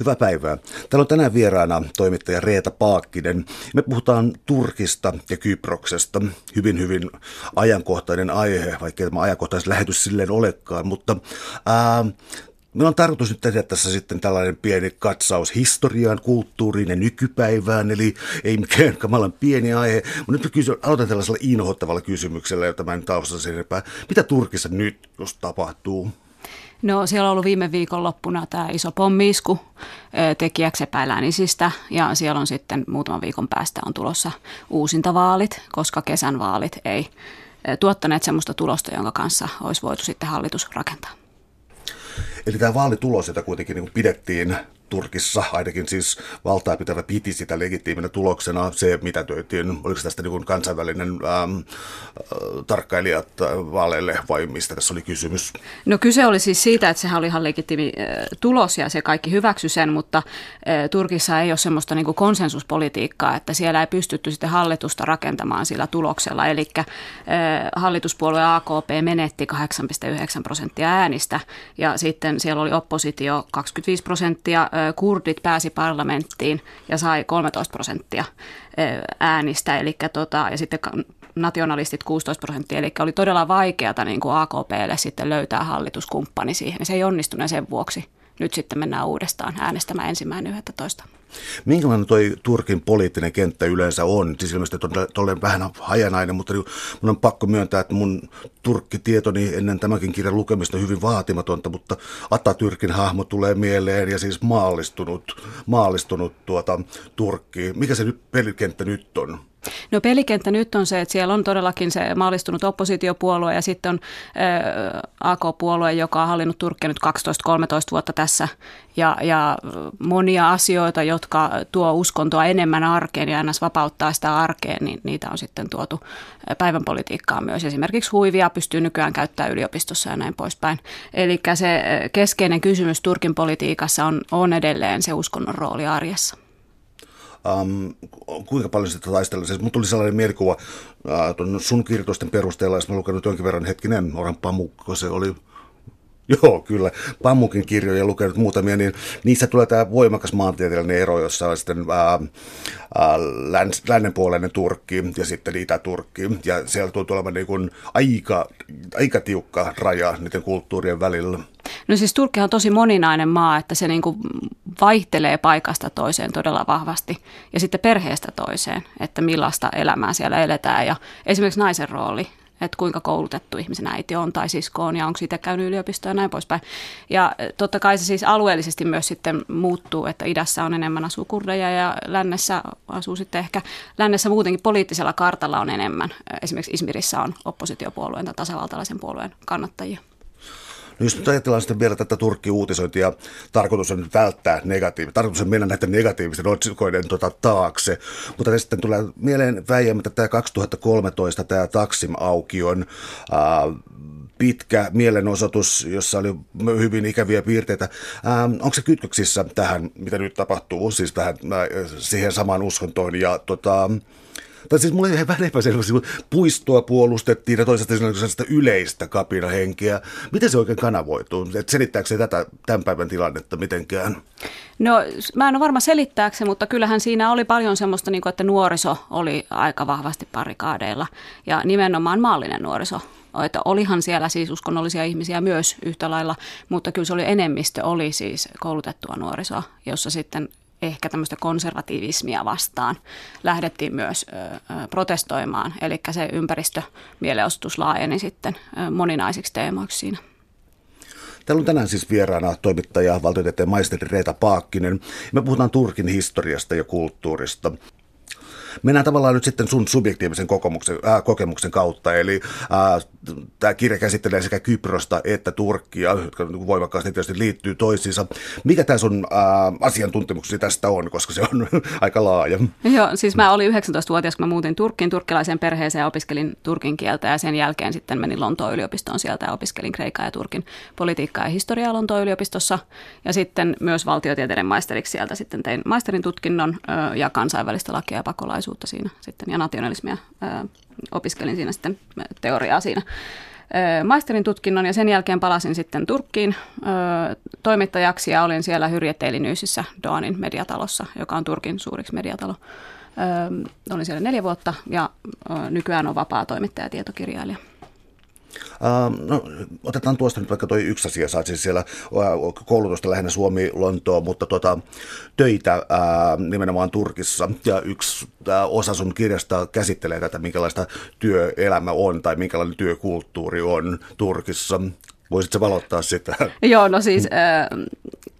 Hyvää päivää. Täällä on tänään vieraana toimittaja Reeta Paakkinen. Me puhutaan Turkista ja Kyproksesta. Hyvin, hyvin ajankohtainen aihe, vaikka tämä ajankohtainen lähetys silleen olekaan. Mutta ää, Meillä on tarkoitus nyt tehdä tässä sitten tällainen pieni katsaus historiaan, kulttuuriin ja nykypäivään, eli ei mikään kamalan pieni aihe. Mutta nyt kysyn, aloitan tällaisella inhottavalla kysymyksellä, jota mä en taustassa Mitä Turkissa nyt, jos tapahtuu? No siellä on ollut viime viikon loppuna tämä iso pommiisku tekijäksi epäillään isistä ja siellä on sitten muutaman viikon päästä on tulossa uusintavaalit, koska kesän vaalit ei tuottaneet sellaista tulosta, jonka kanssa olisi voitu sitten hallitus rakentaa. Eli tämä vaalitulos, jota kuitenkin niin pidettiin Turkissa ainakin siis valtaa pitävä piti sitä legitiiminä tuloksena. Se, mitä töitiin, oliko tästä niin kansainvälinen ähm, äh, tarkkailijat vaaleille vai mistä tässä oli kysymys? No kyse oli siis siitä, että sehän oli ihan legitiimi äh, tulos ja se kaikki hyväksy sen, mutta äh, Turkissa ei ole semmoista niin konsensuspolitiikkaa, että siellä ei pystytty sitten hallitusta rakentamaan sillä tuloksella. Eli äh, hallituspuolue AKP menetti 8,9 prosenttia äänistä ja sitten siellä oli oppositio 25 prosenttia, kurdit pääsi parlamenttiin ja sai 13 prosenttia äänistä, eli tota, ja sitten nationalistit 16 prosenttia, eli oli todella vaikeata niin kuin AKPlle sitten löytää hallituskumppani siihen. Se ei onnistunut sen vuoksi nyt sitten mennään uudestaan äänestämään ensimmäinen 11. Minkälainen toi Turkin poliittinen kenttä yleensä on? Siis ilmeisesti olen vähän hajanainen, mutta mun on pakko myöntää, että mun turkkitietoni ennen tämänkin kirjan lukemista on hyvin vaatimatonta, mutta Atatürkin hahmo tulee mieleen ja siis maallistunut, maallistunut tuota, Turkki. Mikä se nyt, pelikenttä nyt on? No pelikenttä nyt on se, että siellä on todellakin se maallistunut oppositiopuolue ja sitten on ä, AK-puolue, joka on hallinnut Turkkia nyt 12-13 vuotta tässä ja, ja monia asioita, jotka tuo uskontoa enemmän arkeen ja ns. vapauttaa sitä arkeen, niin niitä on sitten tuotu päivän politiikkaan myös. Esimerkiksi huivia pystyy nykyään käyttämään yliopistossa ja näin poispäin. Eli se keskeinen kysymys Turkin politiikassa on, on edelleen se uskonnon rooli arjessa. Um, kuinka paljon sitä taistellaan? Siis mun tuli sellainen mielikuva uh, sun kirjoitusten perusteella, jos mä lukenut jonkin verran hetkinen, Oran Pamukko, se oli Joo, kyllä. Pammukin kirjoja lukenut muutamia, niin niissä tulee tämä voimakas maantieteellinen ero, jossa on sitten ää, ää, läns, lännenpuoleinen Turkki ja sitten Itä-Turkki. Ja siellä tulee olemaan niin kuin aika, aika tiukka raja niiden kulttuurien välillä. No siis Turkki on tosi moninainen maa, että se niin kuin vaihtelee paikasta toiseen todella vahvasti ja sitten perheestä toiseen, että millaista elämää siellä eletään ja esimerkiksi naisen rooli että kuinka koulutettu ihmisen äiti on tai sisko on ja onko siitä käynyt yliopistoa ja näin poispäin. Ja totta kai se siis alueellisesti myös sitten muuttuu, että idässä on enemmän asukurdeja ja lännessä asuu sitten ehkä, lännessä muutenkin poliittisella kartalla on enemmän. Esimerkiksi Ismirissä on oppositiopuolueen tai tasavaltalaisen puolueen kannattajia. No jos nyt ajatellaan sitten vielä tätä Turkki-uutisointia, tarkoitus on välttää negatiivista, tarkoitus on mennä näiden negatiivisten otsikoiden tota, taakse, mutta sitten tulee mieleen väijämättä tämä 2013 tämä Taksim-aukion äh, pitkä mielenosoitus, jossa oli hyvin ikäviä piirteitä. Ähm, onko se kytköksissä tähän, mitä nyt tapahtuu, siis tähän, äh, siihen samaan uskontoon ja tota, tai siis mulla ei vähän epäselvästi, puistoa puolustettiin ja toisaalta sellaista yleistä kapinahenkeä. Miten se oikein kanavoituu? Et selittääkö se tätä tämän päivän tilannetta mitenkään? No mä en ole varma selittääkseni, mutta kyllähän siinä oli paljon semmoista, niin kuin, että nuoriso oli aika vahvasti parikaadeilla ja nimenomaan maallinen nuoriso että olihan siellä siis uskonnollisia ihmisiä myös yhtä lailla, mutta kyllä se oli enemmistö oli siis koulutettua nuorisoa, jossa sitten ehkä tämmöistä konservatiivismia vastaan lähdettiin myös protestoimaan. Eli se ympäristömieleosoitus laajeni sitten moninaisiksi teemoiksi siinä. Täällä on tänään siis vieraana toimittaja, valtiotieteen maisteri Reeta Paakkinen. Me puhutaan Turkin historiasta ja kulttuurista. Mennään tavallaan nyt sitten sun subjektiivisen kokemuksen, äh, kokemuksen kautta, eli äh, tämä kirja käsittelee sekä Kyprosta että Turkkia, jotka voimakkaasti tietysti liittyy toisiinsa. Mikä tämä sun äh, asiantuntemuksesi tästä on, koska se on aika laaja? Joo, siis mä olin 19-vuotias, kun mä muutin Turkkiin, turkkilaiseen perheeseen ja opiskelin turkin kieltä ja sen jälkeen sitten menin Lontoon yliopistoon sieltä ja opiskelin Kreikaa ja Turkin politiikkaa ja historiaa Lontoon yliopistossa ja sitten myös valtiotieteiden maisteriksi sieltä sitten tein maisterin tutkinnon ja kansainvälistä lakia ja pakolaisuutta siinä sitten ja nationalismia opiskelin siinä sitten teoriaa siinä maisterin tutkinnon ja sen jälkeen palasin sitten Turkkiin toimittajaksi ja olin siellä Hyrjetelinyysissä Doanin mediatalossa, joka on Turkin suuriksi mediatalo. Olin siellä neljä vuotta ja nykyään on vapaa toimittaja ja tietokirjailija. Uh, no, otetaan tuosta nyt vaikka toi yksi asia, sä siis siellä uh, koulutusta lähinnä Suomi, Lontoa, mutta tuota, töitä uh, nimenomaan Turkissa. Ja yksi uh, osa sun kirjasta käsittelee tätä, minkälaista työelämä on tai minkälainen työkulttuuri on Turkissa. Voisitko valottaa sitä? Joo, no siis äh,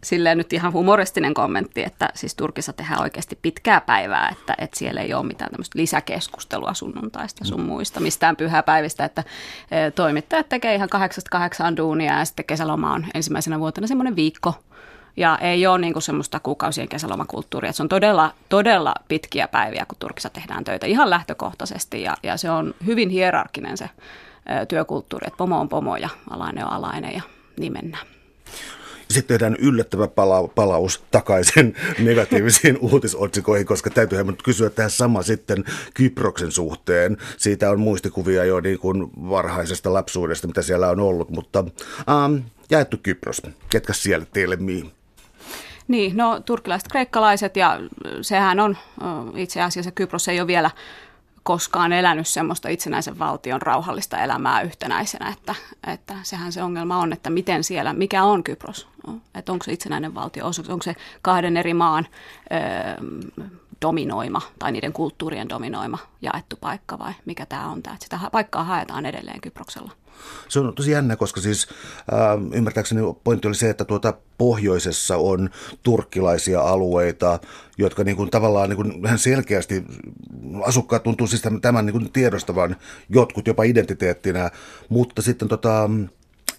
silleen nyt ihan humoristinen kommentti, että siis Turkissa tehdään oikeasti pitkää päivää, että, että siellä ei ole mitään tämmöistä lisäkeskustelua sunnuntaista sun muista, mistään pyhäpäivistä, että äh, toimittajat tekee ihan kahdeksasta kahdeksaan duunia ja sitten kesäloma on ensimmäisenä vuotena semmoinen viikko, ja ei ole niin kuin semmoista kuukausien kesälomakulttuuria. Se on todella, todella pitkiä päiviä, kun Turkissa tehdään töitä ihan lähtökohtaisesti ja, ja se on hyvin hierarkinen se työkulttuuri, että pomo on pomo ja alainen on alainen ja niin mennään. Sitten tehdään yllättävä pala- palaus takaisin negatiivisiin uutisotsikoihin, koska täytyyhän nyt kysyä tähän sama sitten Kyproksen suhteen. Siitä on muistikuvia jo niin kuin varhaisesta lapsuudesta, mitä siellä on ollut, mutta ähm, jaettu Kypros. Ketkä siellä teille mihin? Niin, no turkkilaiset kreikkalaiset ja sehän on itse asiassa Kypros ei ole vielä koskaan elänyt semmoista itsenäisen valtion rauhallista elämää yhtenäisenä, että, että sehän se ongelma on, että miten siellä, mikä on Kypros, että onko se itsenäinen valtio, onko se kahden eri maan ö, dominoima tai niiden kulttuurien dominoima jaettu paikka vai mikä tämä on tämä, sitä paikkaa haetaan edelleen Kyproksella. Se on tosi jännä, koska siis äh, ymmärtääkseni pointti oli se, että tuota pohjoisessa on turkkilaisia alueita, jotka niin kuin, tavallaan niin kuin, vähän selkeästi asukkaat tuntuu siis tämän niin kuin tiedostavan jotkut jopa identiteettinä, mutta sitten tota,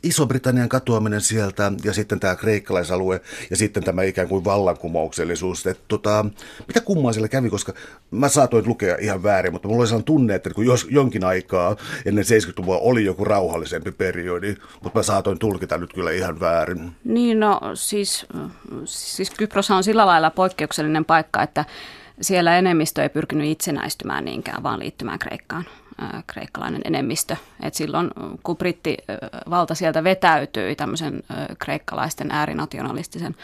Iso-Britannian katoaminen sieltä ja sitten tämä kreikkalaisalue ja sitten tämä ikään kuin vallankumouksellisuus. Että tota, mitä kummaa siellä kävi, koska mä saatoin lukea ihan väärin, mutta mulla oli sellainen tunne, että kun jos jonkin aikaa ennen 70-luvua oli joku rauhallisempi periodi, mutta mä saatoin tulkita nyt kyllä ihan väärin. Niin no siis, siis Kypros on sillä lailla poikkeuksellinen paikka, että siellä enemmistö ei pyrkinyt itsenäistymään niinkään, vaan liittymään Kreikkaan kreikkalainen enemmistö. Et silloin, kun brittivalta sieltä vetäytyi tämmöisen kreikkalaisten äärinationalistisen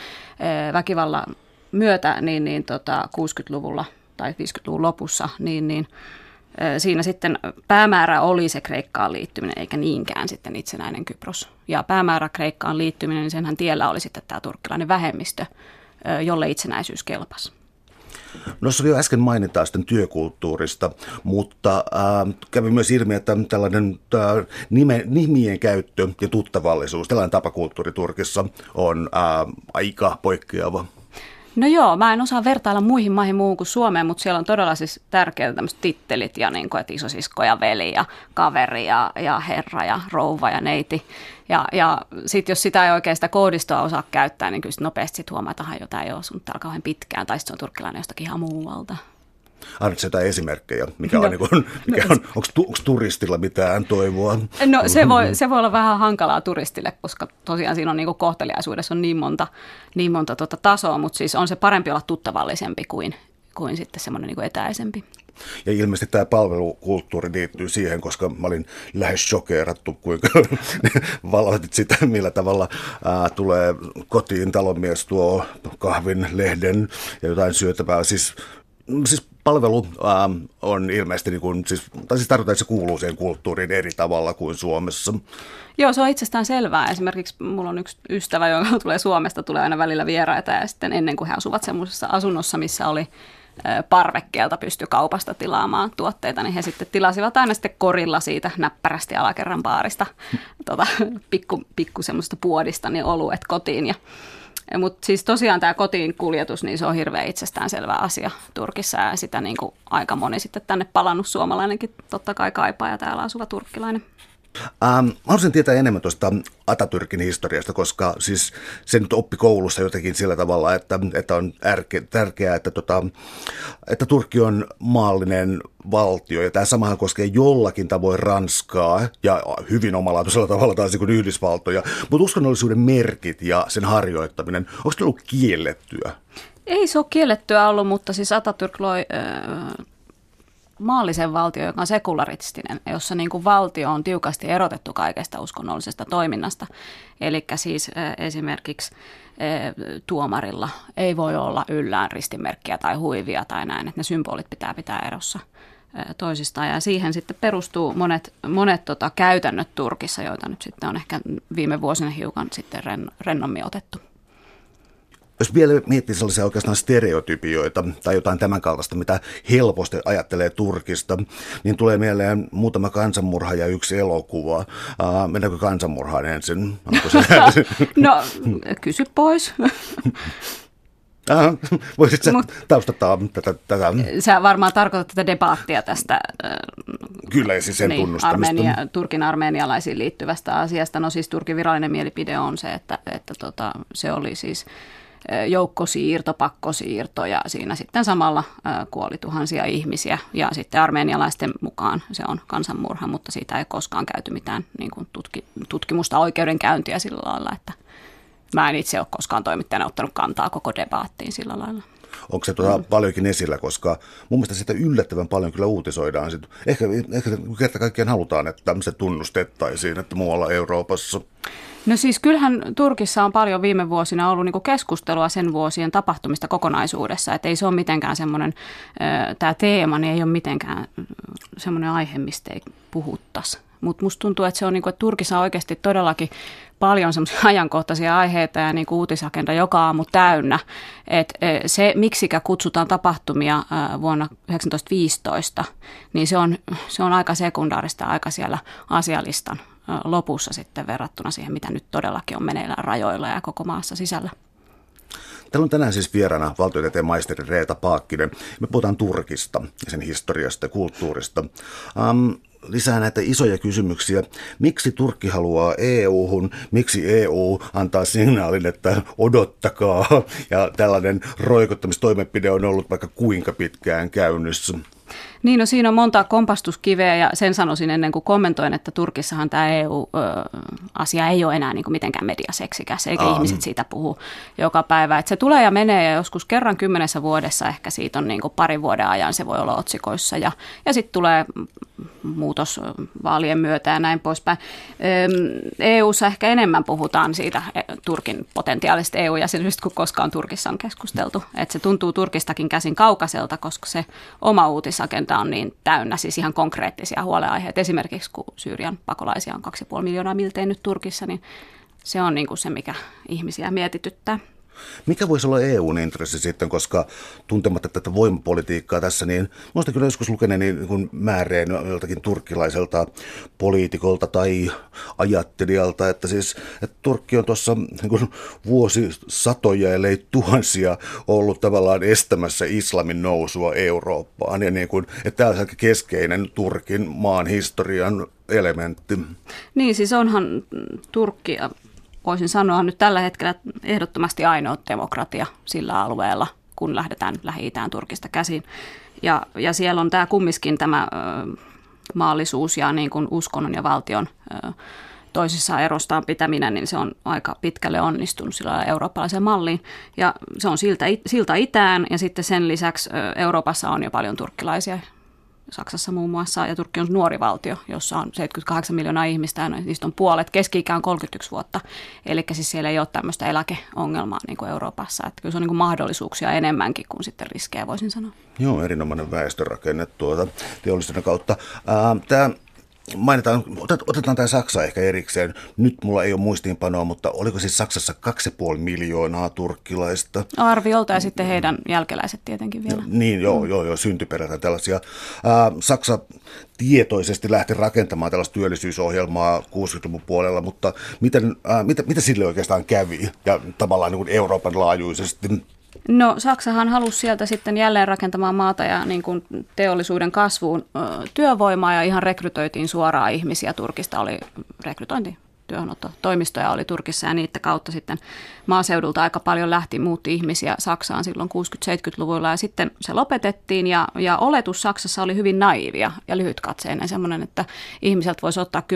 väkivallan myötä, niin, niin tota 60-luvulla tai 50-luvun lopussa, niin, niin siinä sitten päämäärä oli se Kreikkaan liittyminen, eikä niinkään sitten itsenäinen Kypros. Ja päämäärä Kreikkaan liittyminen, niin senhän tiellä oli sitten tämä turkkilainen vähemmistö, jolle itsenäisyys kelpasi. No se oli jo äsken mainitaan sitten työkulttuurista, mutta äh, kävi myös ilmi, että tällainen äh, nime, nimien käyttö ja tuttavallisuus, tällainen tapakulttuuri Turkissa on äh, aika poikkeava. No joo, mä en osaa vertailla muihin maihin muuhun kuin Suomeen, mutta siellä on todella siis tärkeitä tämmöiset tittelit ja niin kuin, että isosisko ja veli ja kaveri ja, ja herra ja rouva ja neiti. Ja, ja sitten jos sitä ei oikein sitä koodistoa osaa käyttää, niin kyllä nopeasti sit huomaa, että jotain ei ole sun täällä kauhean pitkään, tai sitten se on turkkilainen jostakin ihan muualta. Annatko jotain esimerkkejä? Mikä no, on, niin kuin, mikä no, on, onko, tu, onko turistilla mitään toivoa? No se voi, se voi olla vähän hankalaa turistille, koska tosiaan siinä on niin kuin kohteliaisuudessa on niin monta, niin monta tuota tasoa, mutta siis on se parempi olla tuttavallisempi kuin, kuin sitten semmoinen niin etäisempi. Ja ilmeisesti tämä palvelukulttuuri liittyy siihen, koska mä olin lähes shokeerattu, kuinka valoitit sitä, millä tavalla ää, tulee kotiin talonmies tuo kahvin, lehden ja jotain syötävää. Siis, siis palvelu ää, on ilmeisesti, niin kuin, siis, tai siis tarkoittaa, että se kuuluu siihen kulttuuriin eri tavalla kuin Suomessa. Joo, se on itsestään selvää. Esimerkiksi mulla on yksi ystävä, joka tulee Suomesta, tulee aina välillä vieraita ja sitten ennen kuin he asuvat semmoisessa asunnossa, missä oli parvekkeelta pysty kaupasta tilaamaan tuotteita, niin he sitten tilasivat aina sitten korilla siitä näppärästi alakerran baarista tota, pikku, pikku semmoista puodista niin oluet kotiin. Ja, mutta siis tosiaan tämä kotiin kuljetus, niin se on hirveän itsestäänselvä asia Turkissa ja sitä niin kuin aika moni sitten tänne palannut suomalainenkin totta kai kaipaa ja täällä asuva turkkilainen Ähm, haluaisin tietää enemmän tuosta Atatürkin historiasta, koska siis se nyt oppi koulussa jotenkin sillä tavalla, että, että on ärke, tärkeää, että, tota, että Turkki on maallinen valtio, ja tämä samahan koskee jollakin tavoin Ranskaa, ja hyvin omalaatuisella tavalla taas kuin Yhdysvaltoja, mutta uskonnollisuuden merkit ja sen harjoittaminen, onko se ollut kiellettyä? Ei se ole kiellettyä ollut, mutta siis Atatürk loi äh, maallisen valtio, joka on sekularistinen, jossa niin kuin valtio on tiukasti erotettu kaikesta uskonnollisesta toiminnasta. Eli siis esimerkiksi tuomarilla ei voi olla yllään ristimerkkiä tai huivia tai näin, että ne symbolit pitää pitää erossa toisistaan. Ja siihen sitten perustuu monet, monet tota, käytännöt Turkissa, joita nyt sitten on ehkä viime vuosina hiukan sitten rennommin otettu. Jos vielä miettii sellaisia oikeastaan stereotypioita tai jotain tämän kaltaista, mitä helposti ajattelee Turkista, niin tulee mieleen muutama kansanmurha ja yksi elokuva. Uh, mennäänkö kansanmurhaan ensin? se... no, kysy pois. Aha, voisit sä Mut, taustattaa tätä, tätä? Sä varmaan tarkoitat tätä debaattia tästä Kyllä, siis sen niin, tunnustamista. Armenia, Turkin armeenialaisiin liittyvästä asiasta. No siis Turkin virallinen mielipide on se, että, että tota, se oli siis joukkosiirto, pakkosiirto ja siinä sitten samalla kuoli tuhansia ihmisiä ja sitten armeenialaisten mukaan se on kansanmurha, mutta siitä ei koskaan käyty mitään niin kuin tutki, tutkimusta oikeudenkäyntiä sillä lailla, että mä en itse ole koskaan toimittajana ottanut kantaa koko debaattiin sillä lailla. Onko se tuota mm. paljonkin esillä, koska mun mielestä sitä yllättävän paljon kyllä uutisoidaan. Ehkä, ehkä kerta kaikkiaan halutaan, että se tunnustettaisiin, että muualla Euroopassa – No siis kyllähän Turkissa on paljon viime vuosina ollut niinku keskustelua sen vuosien tapahtumista kokonaisuudessa, että ei se ole mitenkään semmoinen, tämä teema niin ei ole mitenkään semmoinen aihe, mistä ei puhuttaisi. Mutta musta tuntuu, että se on niinku, että Turkissa on oikeasti todellakin paljon semmoisia ajankohtaisia aiheita ja niinku uutisagenda joka aamu täynnä. Et se, miksikä kutsutaan tapahtumia vuonna 1915, niin se on, se on aika sekundaarista aika siellä asialistan lopussa sitten verrattuna siihen, mitä nyt todellakin on meneillään rajoilla ja koko maassa sisällä. Täällä on tänään siis vieraana valtiotieteen maisteri Reeta Paakkinen. Me puhutaan Turkista ja sen historiasta ja kulttuurista. Um, lisää näitä isoja kysymyksiä. Miksi Turkki haluaa EU-hun? Miksi EU antaa signaalin, että odottakaa? Ja tällainen roikottamistoimenpide on ollut vaikka kuinka pitkään käynnissä. Niin, no siinä on monta kompastuskiveä ja sen sanoisin ennen kuin kommentoin, että Turkissahan tämä EU-asia ei ole enää niin kuin mitenkään mediaseksikäs, eikä Aa. ihmiset siitä puhu joka päivä. Että se tulee ja menee ja joskus kerran kymmenessä vuodessa ehkä siitä on niin kuin parin vuoden ajan se voi olla otsikoissa ja, ja sitten tulee muutos vaalien myötä ja näin poispäin. EU-ssa ehkä enemmän puhutaan siitä e, Turkin potentiaalista EU-jäsenyydestä kuin koskaan Turkissa on keskusteltu. Että se tuntuu Turkistakin käsin kaukaiselta, koska se oma uutisagenda on niin täynnä siis ihan konkreettisia huoleaiheita. Esimerkiksi kun Syyrian pakolaisia on 2,5 miljoonaa miltei nyt Turkissa, niin se on niin kuin se, mikä ihmisiä mietityttää. Mikä voisi olla EUn intressi sitten, koska tuntematta tätä voimapolitiikkaa tässä, niin muista kyllä joskus lukeneeni niin määreen joltakin turkkilaiselta poliitikolta tai ajattelijalta, että siis että Turkki on tuossa niin vuosisatoja, ellei tuhansia ollut tavallaan estämässä islamin nousua Eurooppaan. Ja niin kuin, että tämä on aika keskeinen Turkin maan historian elementti. Niin, siis onhan Turkki voisin sanoa nyt tällä hetkellä ehdottomasti ainoa demokratia sillä alueella, kun lähdetään Lähi-Itään Turkista käsin. Ja, ja siellä on tämä kumminkin tämä maallisuus ja niin kuin uskonnon ja valtion toisissa erostaan pitäminen, niin se on aika pitkälle onnistunut sillä eurooppalaisen malliin. Ja se on siltä, siltä itään ja sitten sen lisäksi Euroopassa on jo paljon turkkilaisia Saksassa muun muassa, ja Turkki on nuori valtio, jossa on 78 miljoonaa ihmistä, ja niistä on puolet, keski 31 vuotta. Eli siis siellä ei ole tämmöistä eläkeongelmaa niin kuin Euroopassa. Että kyllä se on niin kuin mahdollisuuksia enemmänkin kuin sitten riskejä, voisin sanoa. Joo, erinomainen väestörakenne tuota teollisuuden kautta. Tämä mainitaan, otetaan tämä Saksa ehkä erikseen. Nyt mulla ei ole muistiinpanoa, mutta oliko siis Saksassa 2,5 miljoonaa turkkilaista? Arviolta ja sitten heidän jälkeläiset tietenkin vielä. Niin, joo, joo, joo syntyperätä tällaisia. Saksa tietoisesti lähti rakentamaan tällaista työllisyysohjelmaa 60-luvun puolella, mutta miten, mitä, mitä sille oikeastaan kävi ja tavallaan niin kuin Euroopan laajuisesti? No Saksahan halusi sieltä sitten jälleen rakentamaan maata ja niin kuin teollisuuden kasvuun työvoimaa ja ihan rekrytoitiin suoraan ihmisiä. Turkista oli rekrytointi työhönottotoimistoja oli Turkissa ja niiden kautta sitten maaseudulta aika paljon lähti, muutti ihmisiä Saksaan silloin 60-70-luvulla ja sitten se lopetettiin ja, ja oletus Saksassa oli hyvin naivia ja lyhytkatseinen semmoinen, että ihmiseltä voisi ottaa 10-15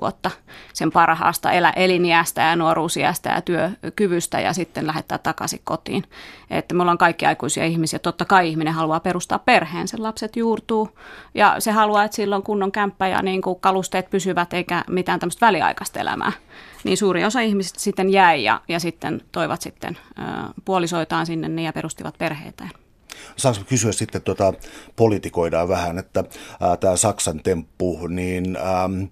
vuotta sen parhaasta elä, eliniästä ja nuoruusiästä ja työkyvystä ja sitten lähettää takaisin kotiin. Että me ollaan kaikki aikuisia ihmisiä. Totta kai ihminen haluaa perustaa perheen, sen lapset juurtuu ja se haluaa, että silloin kunnon kämppä ja niin kuin kalusteet pysyvät eikä mitään tämmöistä väliaikaista elämää niin suuri osa ihmisistä sitten jäi ja, ja sitten toivat sitten ö, puolisoitaan sinne niin ja perustivat perheitä. Saanko kysyä sitten, tuota, politikoidaan vähän, että tämä Saksan temppu, niin... Ähm,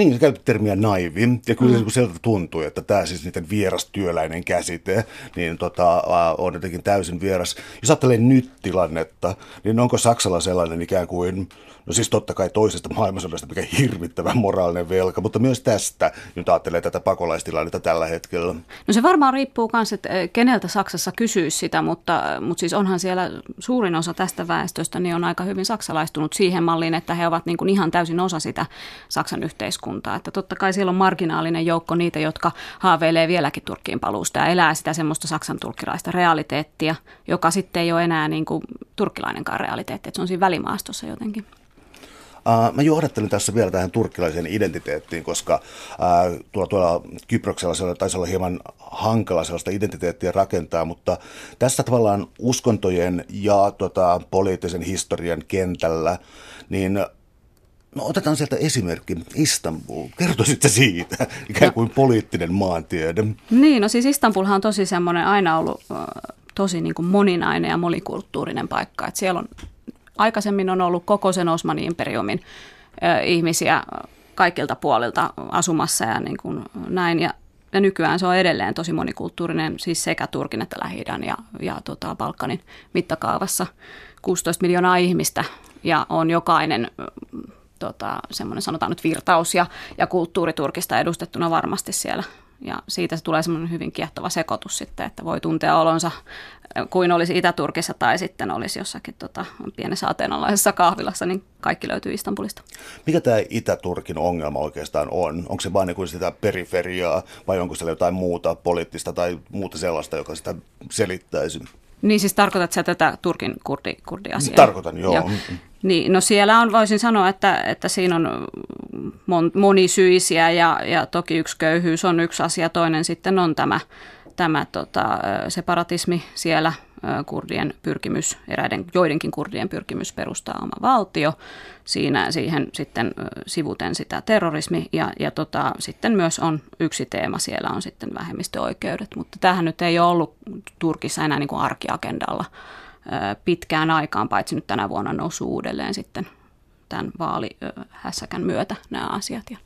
niin, se käytti termiä naivi, ja kyllä mm. sieltä tuntui, että tämä siis niiden vierastyöläinen käsite, niin tota, on jotenkin täysin vieras. Jos ajattelee nyt tilannetta, niin onko Saksalla sellainen ikään kuin No siis totta kai toisesta maailmansodasta, mikä hirvittävä moraalinen velka, mutta myös tästä, nyt ajattelee tätä pakolaistilannetta tällä hetkellä. No se varmaan riippuu myös, että keneltä Saksassa kysyisi sitä, mutta, mutta siis onhan siellä suurin osa tästä väestöstä niin on aika hyvin saksalaistunut siihen malliin, että he ovat niin kuin ihan täysin osa sitä Saksan yhteiskuntaa. Että totta kai siellä on marginaalinen joukko niitä, jotka haaveilee vieläkin Turkkiin paluusta ja elää sitä semmoista saksan turkkilaista realiteettia, joka sitten ei ole enää niin kuin turkkilainenkaan realiteetti, että se on siinä välimaastossa jotenkin. Mä johdattelin tässä vielä tähän turkkilaiseen identiteettiin, koska tuolla, tuolla Kyproksella taisi olla hieman hankala sellaista identiteettiä rakentaa, mutta tässä tavallaan uskontojen ja tota, poliittisen historian kentällä, niin No otetaan sieltä esimerkki, Istanbul. Kertoisitte siitä, ikään kuin no. poliittinen maantiede. Niin, no siis Istanbulhan on tosi semmoinen aina ollut tosi niin kuin moninainen ja monikulttuurinen paikka. Että siellä on aikaisemmin on ollut koko sen Osmanin imperiumin ihmisiä kaikilta puolilta asumassa ja niin kuin näin. Ja, ja nykyään se on edelleen tosi monikulttuurinen, siis sekä Turkin että lähi ja, ja tota Balkanin mittakaavassa 16 miljoonaa ihmistä ja on jokainen tota, semmoinen sanotaan nyt virtaus ja, ja kulttuuri Turkista edustettuna varmasti siellä ja siitä se tulee semmoinen hyvin kiehtova sekoitus sitten, että voi tuntea olonsa kuin olisi Itä-Turkissa tai sitten olisi jossakin tota, pienessä ateenalaisessa kahvilassa, niin kaikki löytyy Istanbulista. Mikä tämä Itä-Turkin ongelma oikeastaan on? Onko se vain niin sitä periferiaa vai onko siellä jotain muuta poliittista tai muuta sellaista, joka sitä selittäisi? Niin siis tarkoitat sä tätä Turkin kurdi, kurdi-asiaa? Tarkoitan, joo. joo. Niin, no siellä on, voisin sanoa, että, että siinä on mon, monisyisiä ja, ja toki yksi köyhyys on yksi asia, toinen sitten on tämä, tämä tota, separatismi siellä, kurdien pyrkimys, eräiden joidenkin kurdien pyrkimys perustaa oma valtio. Siinä siihen sitten sivuten sitä terrorismi ja, ja tota, sitten myös on yksi teema siellä on sitten vähemmistöoikeudet, mutta tähän nyt ei ole ollut Turkissa enää niin kuin arkiagendalla pitkään aikaan, paitsi nyt tänä vuonna nousu uudelleen sitten tämän vaalihässäkän myötä nämä asiat. Ja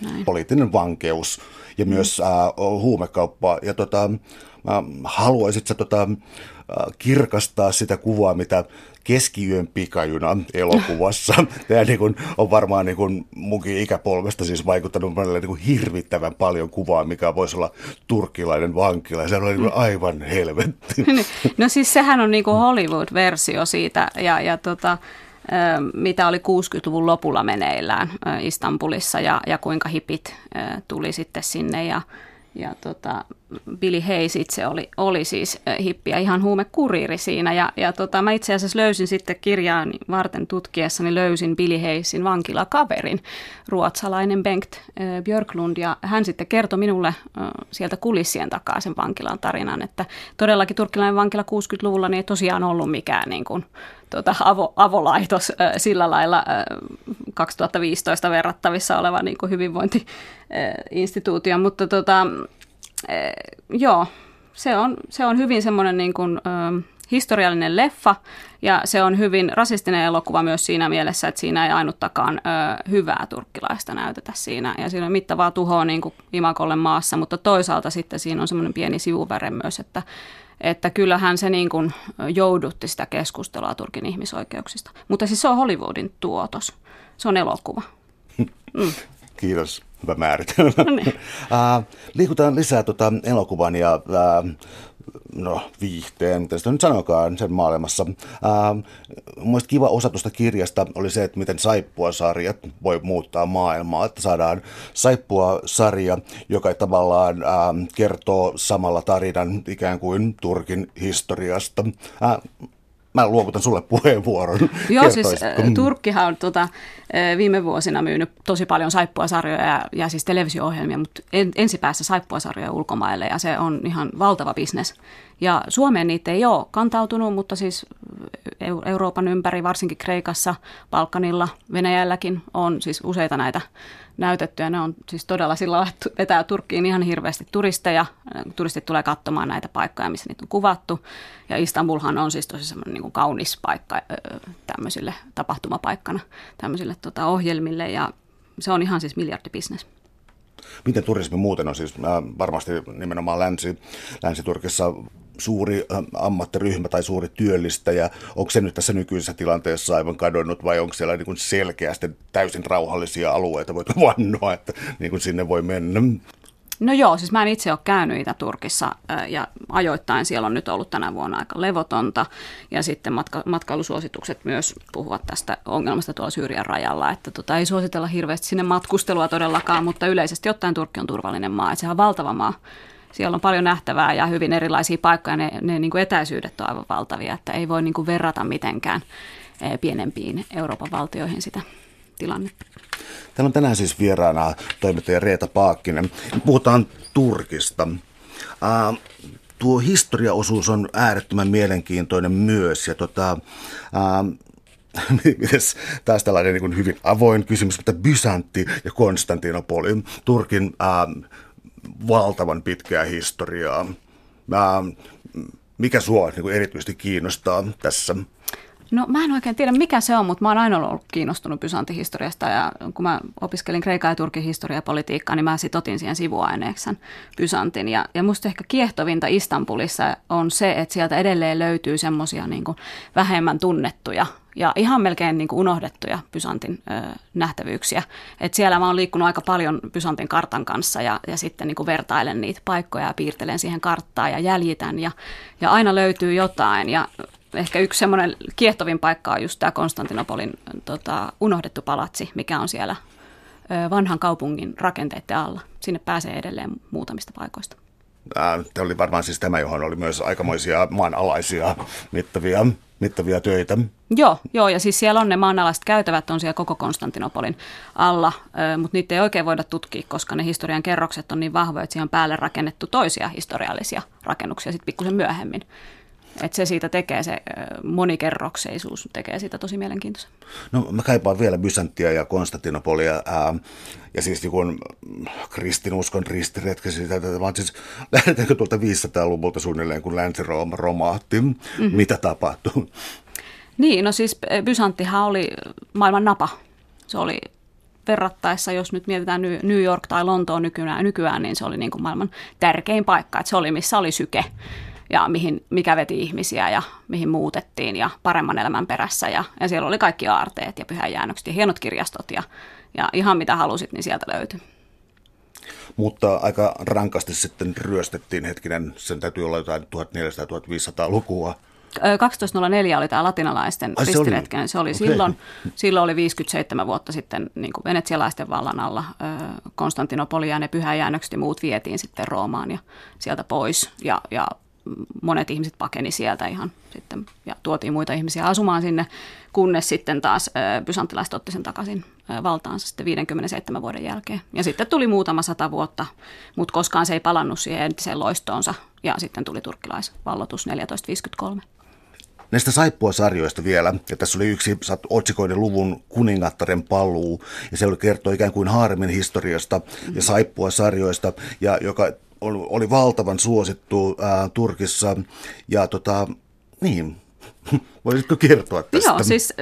näin. Poliittinen vankeus ja myös mm. äh, huumekauppa. Ja tota, äh, haluaisit sä tota, kirkastaa sitä kuvaa, mitä keskiyön pikajuna elokuvassa. Tämä niin kuin, on varmaan niin kuin munkin ikäpolvesta siis vaikuttanut monelle niin kuin hirvittävän paljon kuvaa, mikä voisi olla turkkilainen vankila. Se on niin kuin aivan helvetti. No siis sehän on niin kuin Hollywood-versio siitä ja, ja tota, mitä oli 60-luvun lopulla meneillään Istanbulissa ja, ja kuinka hipit tuli sitten sinne ja, ja tota, Billy Hayes itse oli, oli siis hippi ja ihan huumekuriiri siinä. Ja, ja tota, mä itse asiassa löysin sitten kirjaan varten tutkiessani löysin Billy Hayesin vankilakaverin, ruotsalainen Bengt Björklund. Ja hän sitten kertoi minulle sieltä kulissien takaa sen vankilan tarinan, että todellakin turkkilainen vankila 60-luvulla niin ei tosiaan ollut mikään niin kuin, tuota, avo, avolaitos sillä lailla 2015 verrattavissa oleva niin kuin hyvinvointiinstituutio, mutta tota, joo, se on, se on hyvin semmoinen niin kuin, historiallinen leffa ja se on hyvin rasistinen elokuva myös siinä mielessä, että siinä ei ainuttakaan ö, hyvää turkkilaista näytetä siinä. Ja siinä on mittavaa tuhoa niin kuin Imakolle maassa, mutta toisaalta sitten siinä on semmoinen pieni sivuväre myös, että että kyllähän se niin kuin joudutti sitä keskustelua Turkin ihmisoikeuksista. Mutta siis se on Hollywoodin tuotos. Se on elokuva. Mm. Kiitos. Hyvä määritelmä. No niin. uh, liikutaan lisää tota elokuvan ja uh, no, viihteen, mitä sitä nyt sanokaan sen maailmassa. Mielestäni kiva osa tuosta kirjasta oli se, että miten saippua-sarjat voi muuttaa maailmaa. Että saadaan saippua-sarja, joka tavallaan ää, kertoo samalla tarinan ikään kuin Turkin historiasta. Ää, mä luovutan sulle puheenvuoron. Joo, siis Turkkihan on tota, viime vuosina myynyt tosi paljon saippuasarjoja ja, ja siis televisio-ohjelmia, mutta en, ensipäässä saippuasarjoja ulkomaille ja se on ihan valtava bisnes. Ja Suomeen niitä ei ole kantautunut, mutta siis Euroopan ympäri, varsinkin Kreikassa, Balkanilla, Venäjälläkin on siis useita näitä näytettyjä. Ne on siis todella sillä vetää Turkkiin ihan hirveästi turisteja. Turistit tulee katsomaan näitä paikkoja, missä niitä on kuvattu. Ja Istanbulhan on siis tosi semmoinen niin kuin kaunis paikka tämmöisille tapahtumapaikkana, tämmöisille tota, ohjelmille. Ja se on ihan siis miljardibisnes. Miten turismi muuten on siis äh, varmasti nimenomaan Länsi, Länsi-Turkissa suuri ammattiryhmä tai suuri työllistäjä, onko se nyt tässä nykyisessä tilanteessa aivan kadonnut vai onko siellä niin kuin selkeästi täysin rauhallisia alueita, voit vannoa, että niin kuin sinne voi mennä? No joo, siis mä en itse ole käynyt Itä-Turkissa ja ajoittain siellä on nyt ollut tänä vuonna aika levotonta. Ja sitten matka- matkailusuositukset myös puhuvat tästä ongelmasta tuolla Syyrian rajalla, että tota, ei suositella hirveästi sinne matkustelua todellakaan, mutta yleisesti ottaen Turkki on turvallinen maa, että sehän on valtava maa. Siellä on paljon nähtävää ja hyvin erilaisia paikkoja, ne, ne niin kuin etäisyydet on aivan valtavia, että ei voi niin kuin verrata mitenkään pienempiin Euroopan valtioihin sitä tilannetta. Täällä on tänään siis vieraana toimittaja Reeta Paakkinen. Puhutaan Turkista. Uh, tuo historiaosuus on äärettömän mielenkiintoinen myös. Ja tota, uh, taas tällainen niin hyvin avoin kysymys, mutta Byzantti ja Konstantinopoli, Turkin uh, valtavan pitkää historiaa. Uh, mikä sinua niin erityisesti kiinnostaa tässä? No mä en oikein tiedä mikä se on, mutta mä oon aina ollut kiinnostunut Byzantin historiasta ja kun mä opiskelin Kreikan ja Turkin historia ja politiikkaa, niin mä sitotin siihen sivuaineeksen Byzantin. Ja, ja musta ehkä kiehtovinta Istanbulissa on se, että sieltä edelleen löytyy semmoisia niin vähemmän tunnettuja ja ihan melkein niin kuin unohdettuja Byzantin ö, nähtävyyksiä. Et siellä mä oon liikkunut aika paljon Byzantin kartan kanssa ja, ja sitten niin kuin vertailen niitä paikkoja ja piirtelen siihen karttaa ja jäljitän ja, ja aina löytyy jotain. Ja ehkä yksi semmoinen kiehtovin paikka on just tämä Konstantinopolin tota, unohdettu palatsi, mikä on siellä vanhan kaupungin rakenteiden alla. Sinne pääsee edelleen muutamista paikoista. Tämä oli varmaan siis tämä, johon oli myös aikamoisia maanalaisia mittavia, mittavia töitä. Joo, joo, ja siis siellä on ne maanalaiset käytävät on siellä koko Konstantinopolin alla, mutta niitä ei oikein voida tutkia, koska ne historian kerrokset on niin vahvoja, että siihen on päälle rakennettu toisia historiallisia rakennuksia sitten pikkusen myöhemmin. Että se siitä tekee, se monikerrokseisuus tekee siitä tosi mielenkiintoista. No mä kaipaan vielä Byzanttia ja Konstantinopolia ää, ja siis niin kristinuskon ristiretkä, vaan siis lähdetäänkö tuolta 500-luvulta suunnilleen, kun Länsi-Rooma romahti, mm-hmm. mitä tapahtui? Niin, no siis Bysanttihan oli maailman napa. Se oli verrattaessa, jos nyt mietitään New York tai Lontoon nykyään, nykyään niin se oli niin kuin maailman tärkein paikka. Että se oli, missä oli syke ja mihin, mikä veti ihmisiä ja mihin muutettiin ja paremman elämän perässä. Ja, ja siellä oli kaikki aarteet ja pyhäjäännökset ja hienot kirjastot ja, ja ihan mitä halusit, niin sieltä löytyi. Mutta aika rankasti sitten ryöstettiin hetkinen, sen täytyy olla jotain 1400-1500-lukua. 1204 oli tämä latinalaisten Ai, ristiretken. Se oli, se oli okay. silloin, silloin oli 57 vuotta sitten niin kuin venetsialaisten vallan alla Konstantinopolia ja ne pyhäjäännökset ja muut vietiin sitten Roomaan ja sieltä pois. Ja, ja monet ihmiset pakeni sieltä ihan sitten ja tuotiin muita ihmisiä asumaan sinne, kunnes sitten taas bysanttilaiset otti sen takaisin valtaansa sitten 57 vuoden jälkeen. Ja sitten tuli muutama sata vuotta, mutta koskaan se ei palannut siihen entiseen loistoonsa ja sitten tuli turkkilaisvallotus 1453. Näistä saippua-sarjoista vielä, ja tässä oli yksi otsikoiden luvun kuningattaren paluu, ja se oli kertoo ikään kuin Haaremin historiasta ja saippua-sarjoista, ja joka oli, valtavan suosittu ää, Turkissa. Ja tota, niin, Voisitko kertoa tästä? Joo, siis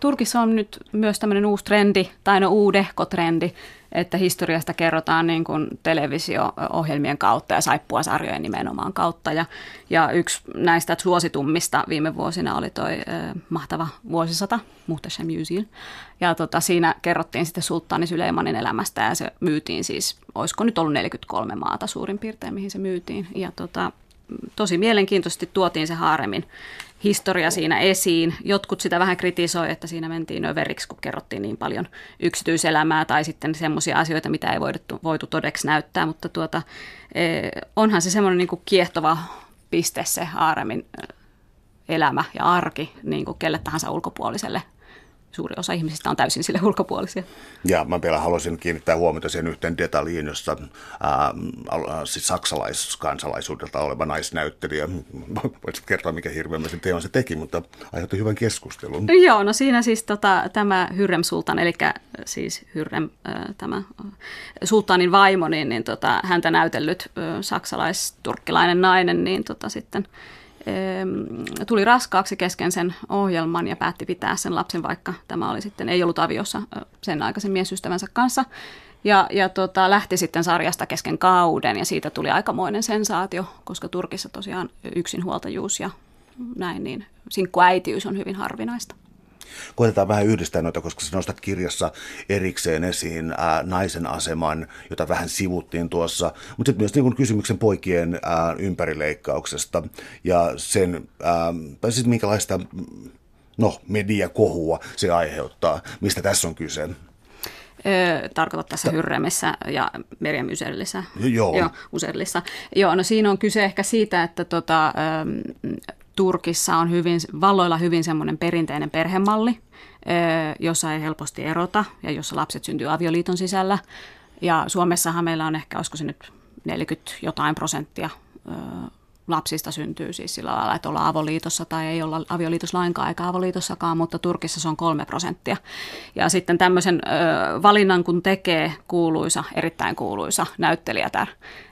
Turkissa on nyt myös tämmöinen uusi trendi, tai no uudehko trendi, että historiasta kerrotaan niin kuin televisio-ohjelmien kautta ja saippuasarjojen nimenomaan kautta. Ja, ja yksi näistä suositummista viime vuosina oli äh, mahtava vuosisata, Muhteşem Yüzyıl. Ja tota, siinä kerrottiin sitten sulttaani Süleymanin elämästä ja se myytiin siis, olisiko nyt ollut 43 maata suurin piirtein, mihin se myytiin. Ja tota, tosi mielenkiintoisesti tuotiin se haaremin historia siinä esiin. Jotkut sitä vähän kritisoi, että siinä mentiin överiksi, kun kerrottiin niin paljon yksityiselämää tai sitten semmoisia asioita, mitä ei voitu, voitu todeksi näyttää, mutta tuota, eh, onhan se semmoinen niin kiehtova piste se haaremin elämä ja arki niin kuin kelle tahansa ulkopuoliselle suuri osa ihmisistä on täysin sille ulkopuolisia. Ja mä vielä haluaisin kiinnittää huomiota siihen yhteen detaljiin, jossa ää, siis saksalaiskansalaisuudelta oleva naisnäyttelijä, voisit kertoa mikä hirveämmöisen teon se teki, mutta aiheutti hyvän keskustelun. Joo, no siinä siis tota, tämä Hyrrem Sultan, eli siis Hyrrem, äh, tämä sultanin vaimo, niin, niin tota, häntä näytellyt äh, saksalais-turkkilainen nainen, niin tota, sitten tuli raskaaksi kesken sen ohjelman ja päätti pitää sen lapsen, vaikka tämä oli sitten, ei ollut aviossa sen aikaisen miesystävänsä kanssa. Ja, ja tota, lähti sitten sarjasta kesken kauden ja siitä tuli aikamoinen sensaatio, koska Turkissa tosiaan yksinhuoltajuus ja näin, niin sinkkuäitiys on hyvin harvinaista koitetaan vähän yhdistää noita, koska sä nostat kirjassa erikseen esiin ää, naisen aseman, jota vähän sivuttiin tuossa, mutta sitten myös niin kuin kysymyksen poikien ää, ympärileikkauksesta ja sen, ää, tai siis minkälaista no, mediakohua se aiheuttaa. Mistä tässä on kyse? tarkoitat tässä Hyrremissä ja Merjam Yserlissä. Joo. Joo. Joo, no siinä on kyse ehkä siitä, että tota, Turkissa on hyvin, valloilla hyvin semmoinen perinteinen perhemalli, jossa ei helposti erota ja jossa lapset syntyy avioliiton sisällä. Ja Suomessahan meillä on ehkä, olisiko se nyt 40 jotain prosenttia lapsista syntyy siis sillä lailla, että ollaan avoliitossa tai ei olla avioliitos lainkaan eikä avoliitossakaan, mutta Turkissa se on kolme prosenttia. Ja sitten tämmöisen ö, valinnan kun tekee kuuluisa, erittäin kuuluisa näyttelijätär,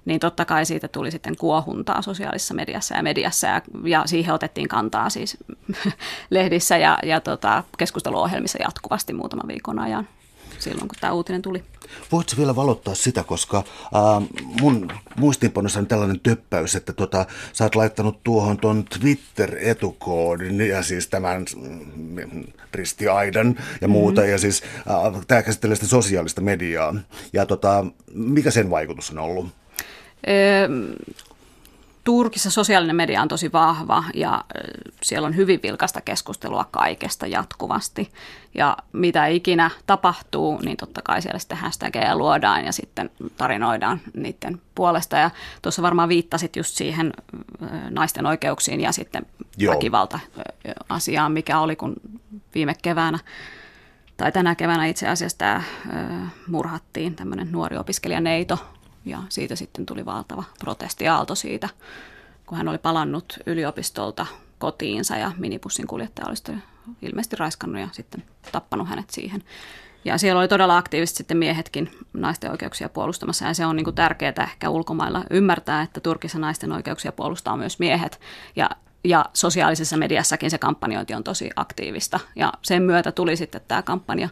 niin totta kai siitä tuli sitten kuohuntaa sosiaalisessa mediassa ja mediassa ja, ja siihen otettiin kantaa siis lehdissä ja, ja tota, keskusteluohjelmissa jatkuvasti muutaman viikon ajan silloin, kun tämä uutinen tuli. Voitko vielä valottaa sitä, koska äh, mun muistiinpanossa on tällainen töppäys, että tota, sä oot laittanut tuohon ton Twitter-etukoodin ja siis tämän mm, ristiaidan ja muuta, mm-hmm. ja siis äh, tämä käsittelee sitä sosiaalista mediaa. Ja tota, mikä sen vaikutus on ollut? Turkissa sosiaalinen media on tosi vahva ja siellä on hyvin vilkasta keskustelua kaikesta jatkuvasti. Ja mitä ikinä tapahtuu, niin totta kai siellä sitten hashtageja luodaan ja sitten tarinoidaan niiden puolesta. Ja tuossa varmaan viittasit just siihen naisten oikeuksiin ja sitten väkivalta-asiaan, mikä oli kun viime keväänä tai tänä keväänä itse asiassa tämä murhattiin tämmöinen nuori opiskelija Neito ja siitä sitten tuli valtava protestiaalto siitä, kun hän oli palannut yliopistolta kotiinsa ja minipussin kuljettaja oli ilmeisesti raiskannut ja sitten tappanut hänet siihen. Ja siellä oli todella aktiivisesti sitten miehetkin naisten oikeuksia puolustamassa ja se on niin kuin tärkeää ehkä ulkomailla ymmärtää, että Turkissa naisten oikeuksia puolustaa myös miehet ja ja sosiaalisessa mediassakin se kampanjointi on tosi aktiivista. Ja sen myötä tuli sitten tämä kampanja,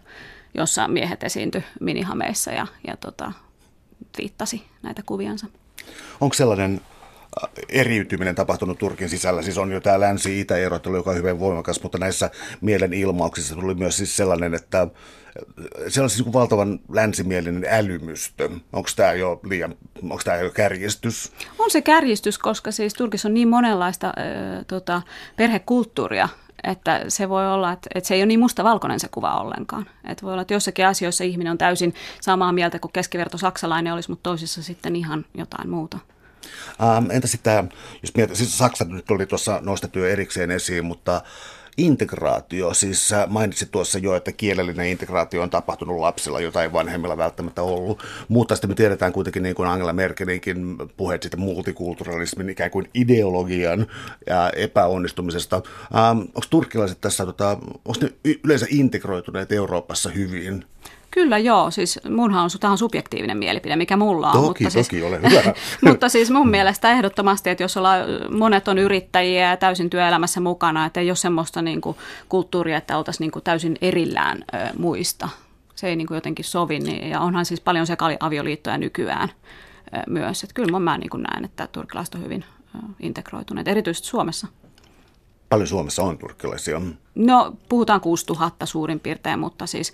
jossa miehet esiintyi minihameissa ja, ja tota, twiittasi näitä kuviansa. Onko sellainen äh, eriytyminen tapahtunut Turkin sisällä. Siis on jo tämä länsi-itä-erottelu, joka on hyvin voimakas, mutta näissä mielenilmauksissa tuli myös siis sellainen, että äh, se on siis niin valtavan länsimielinen älymystö. Onko tämä jo liian, onko tämä jo kärjistys? On se kärjistys, koska siis Turkissa on niin monenlaista äh, tota, perhekulttuuria, että se voi olla, että, että se ei ole niin mustavalkoinen se kuva ollenkaan. Että voi olla, että jossakin asioissa ihminen on täysin samaa mieltä kuin keskiverto saksalainen olisi, mutta toisissa sitten ihan jotain muuta. Ähm, entä sitten, jos mietit, siis Saksa nyt oli tuossa nostettu jo erikseen esiin, mutta integraatio, siis mainitsit tuossa jo, että kielellinen integraatio on tapahtunut lapsilla, jota ei vanhemmilla välttämättä ollut, mutta sitten me tiedetään kuitenkin niin kuin Angela Merkelinkin puheet siitä multikulturalismin ikään kuin ideologian ja epäonnistumisesta. Ähm, onko turkkilaiset tässä, tota, onko ne yleensä integroituneet Euroopassa hyvin? Kyllä joo, siis munhan on, tämä on subjektiivinen mielipide, mikä mulla on. Toki, mutta toki, siis, ole hyvä. mutta siis mun mielestä ehdottomasti, että jos ollaan, monet on yrittäjiä ja täysin työelämässä mukana, että ei ole semmoista niin kuin, kulttuuria, että oltaisiin niin kuin, täysin erillään ö, muista. Se ei niin kuin, jotenkin sovi, niin, ja onhan siis paljon sekaliavioliittoja nykyään ö, myös. Että kyllä mä niin kuin näen, että turkkilaiset on hyvin ö, integroituneet, erityisesti Suomessa. Paljon Suomessa on turkkilaisia? No puhutaan 6000 suurin piirtein, mutta siis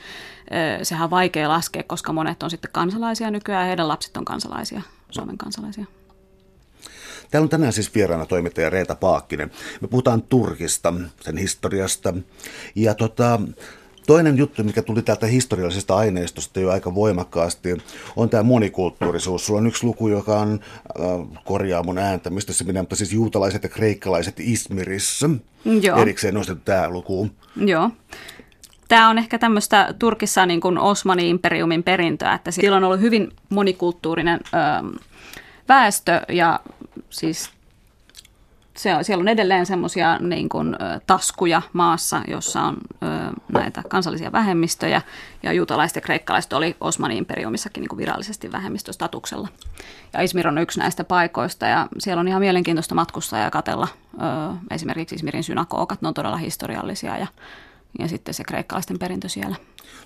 sehän on vaikea laskea, koska monet on sitten kansalaisia nykyään ja heidän lapset on kansalaisia, Suomen kansalaisia. Täällä on tänään siis vieraana toimittaja Reeta Paakkinen. Me puhutaan Turkista, sen historiasta. Ja tota, Toinen juttu, mikä tuli täältä historiallisesta aineistosta jo aika voimakkaasti, on tämä monikulttuurisuus. Sulla on yksi luku, joka on, äh, korjaa mun ääntä, mistä se menee, mutta siis juutalaiset ja kreikkalaiset Ismirissä. Joo. Erikseen nostettu tämä luku. Joo. Tämä on ehkä tämmöistä Turkissa niin kuin Osmani-imperiumin perintöä, että sillä on ollut hyvin monikulttuurinen ö, väestö ja siis se, siellä on edelleen semmoisia niin taskuja maassa, jossa on ö, näitä kansallisia vähemmistöjä, ja juutalaiset ja kreikkalaiset oli Osmanin imperiumissakin niin virallisesti vähemmistöstatuksella. Ja Izmir on yksi näistä paikoista, ja siellä on ihan mielenkiintoista matkustaa ja katella ö, esimerkiksi Izmirin synagogat, ne on todella historiallisia, ja, ja sitten se kreikkalaisten perintö siellä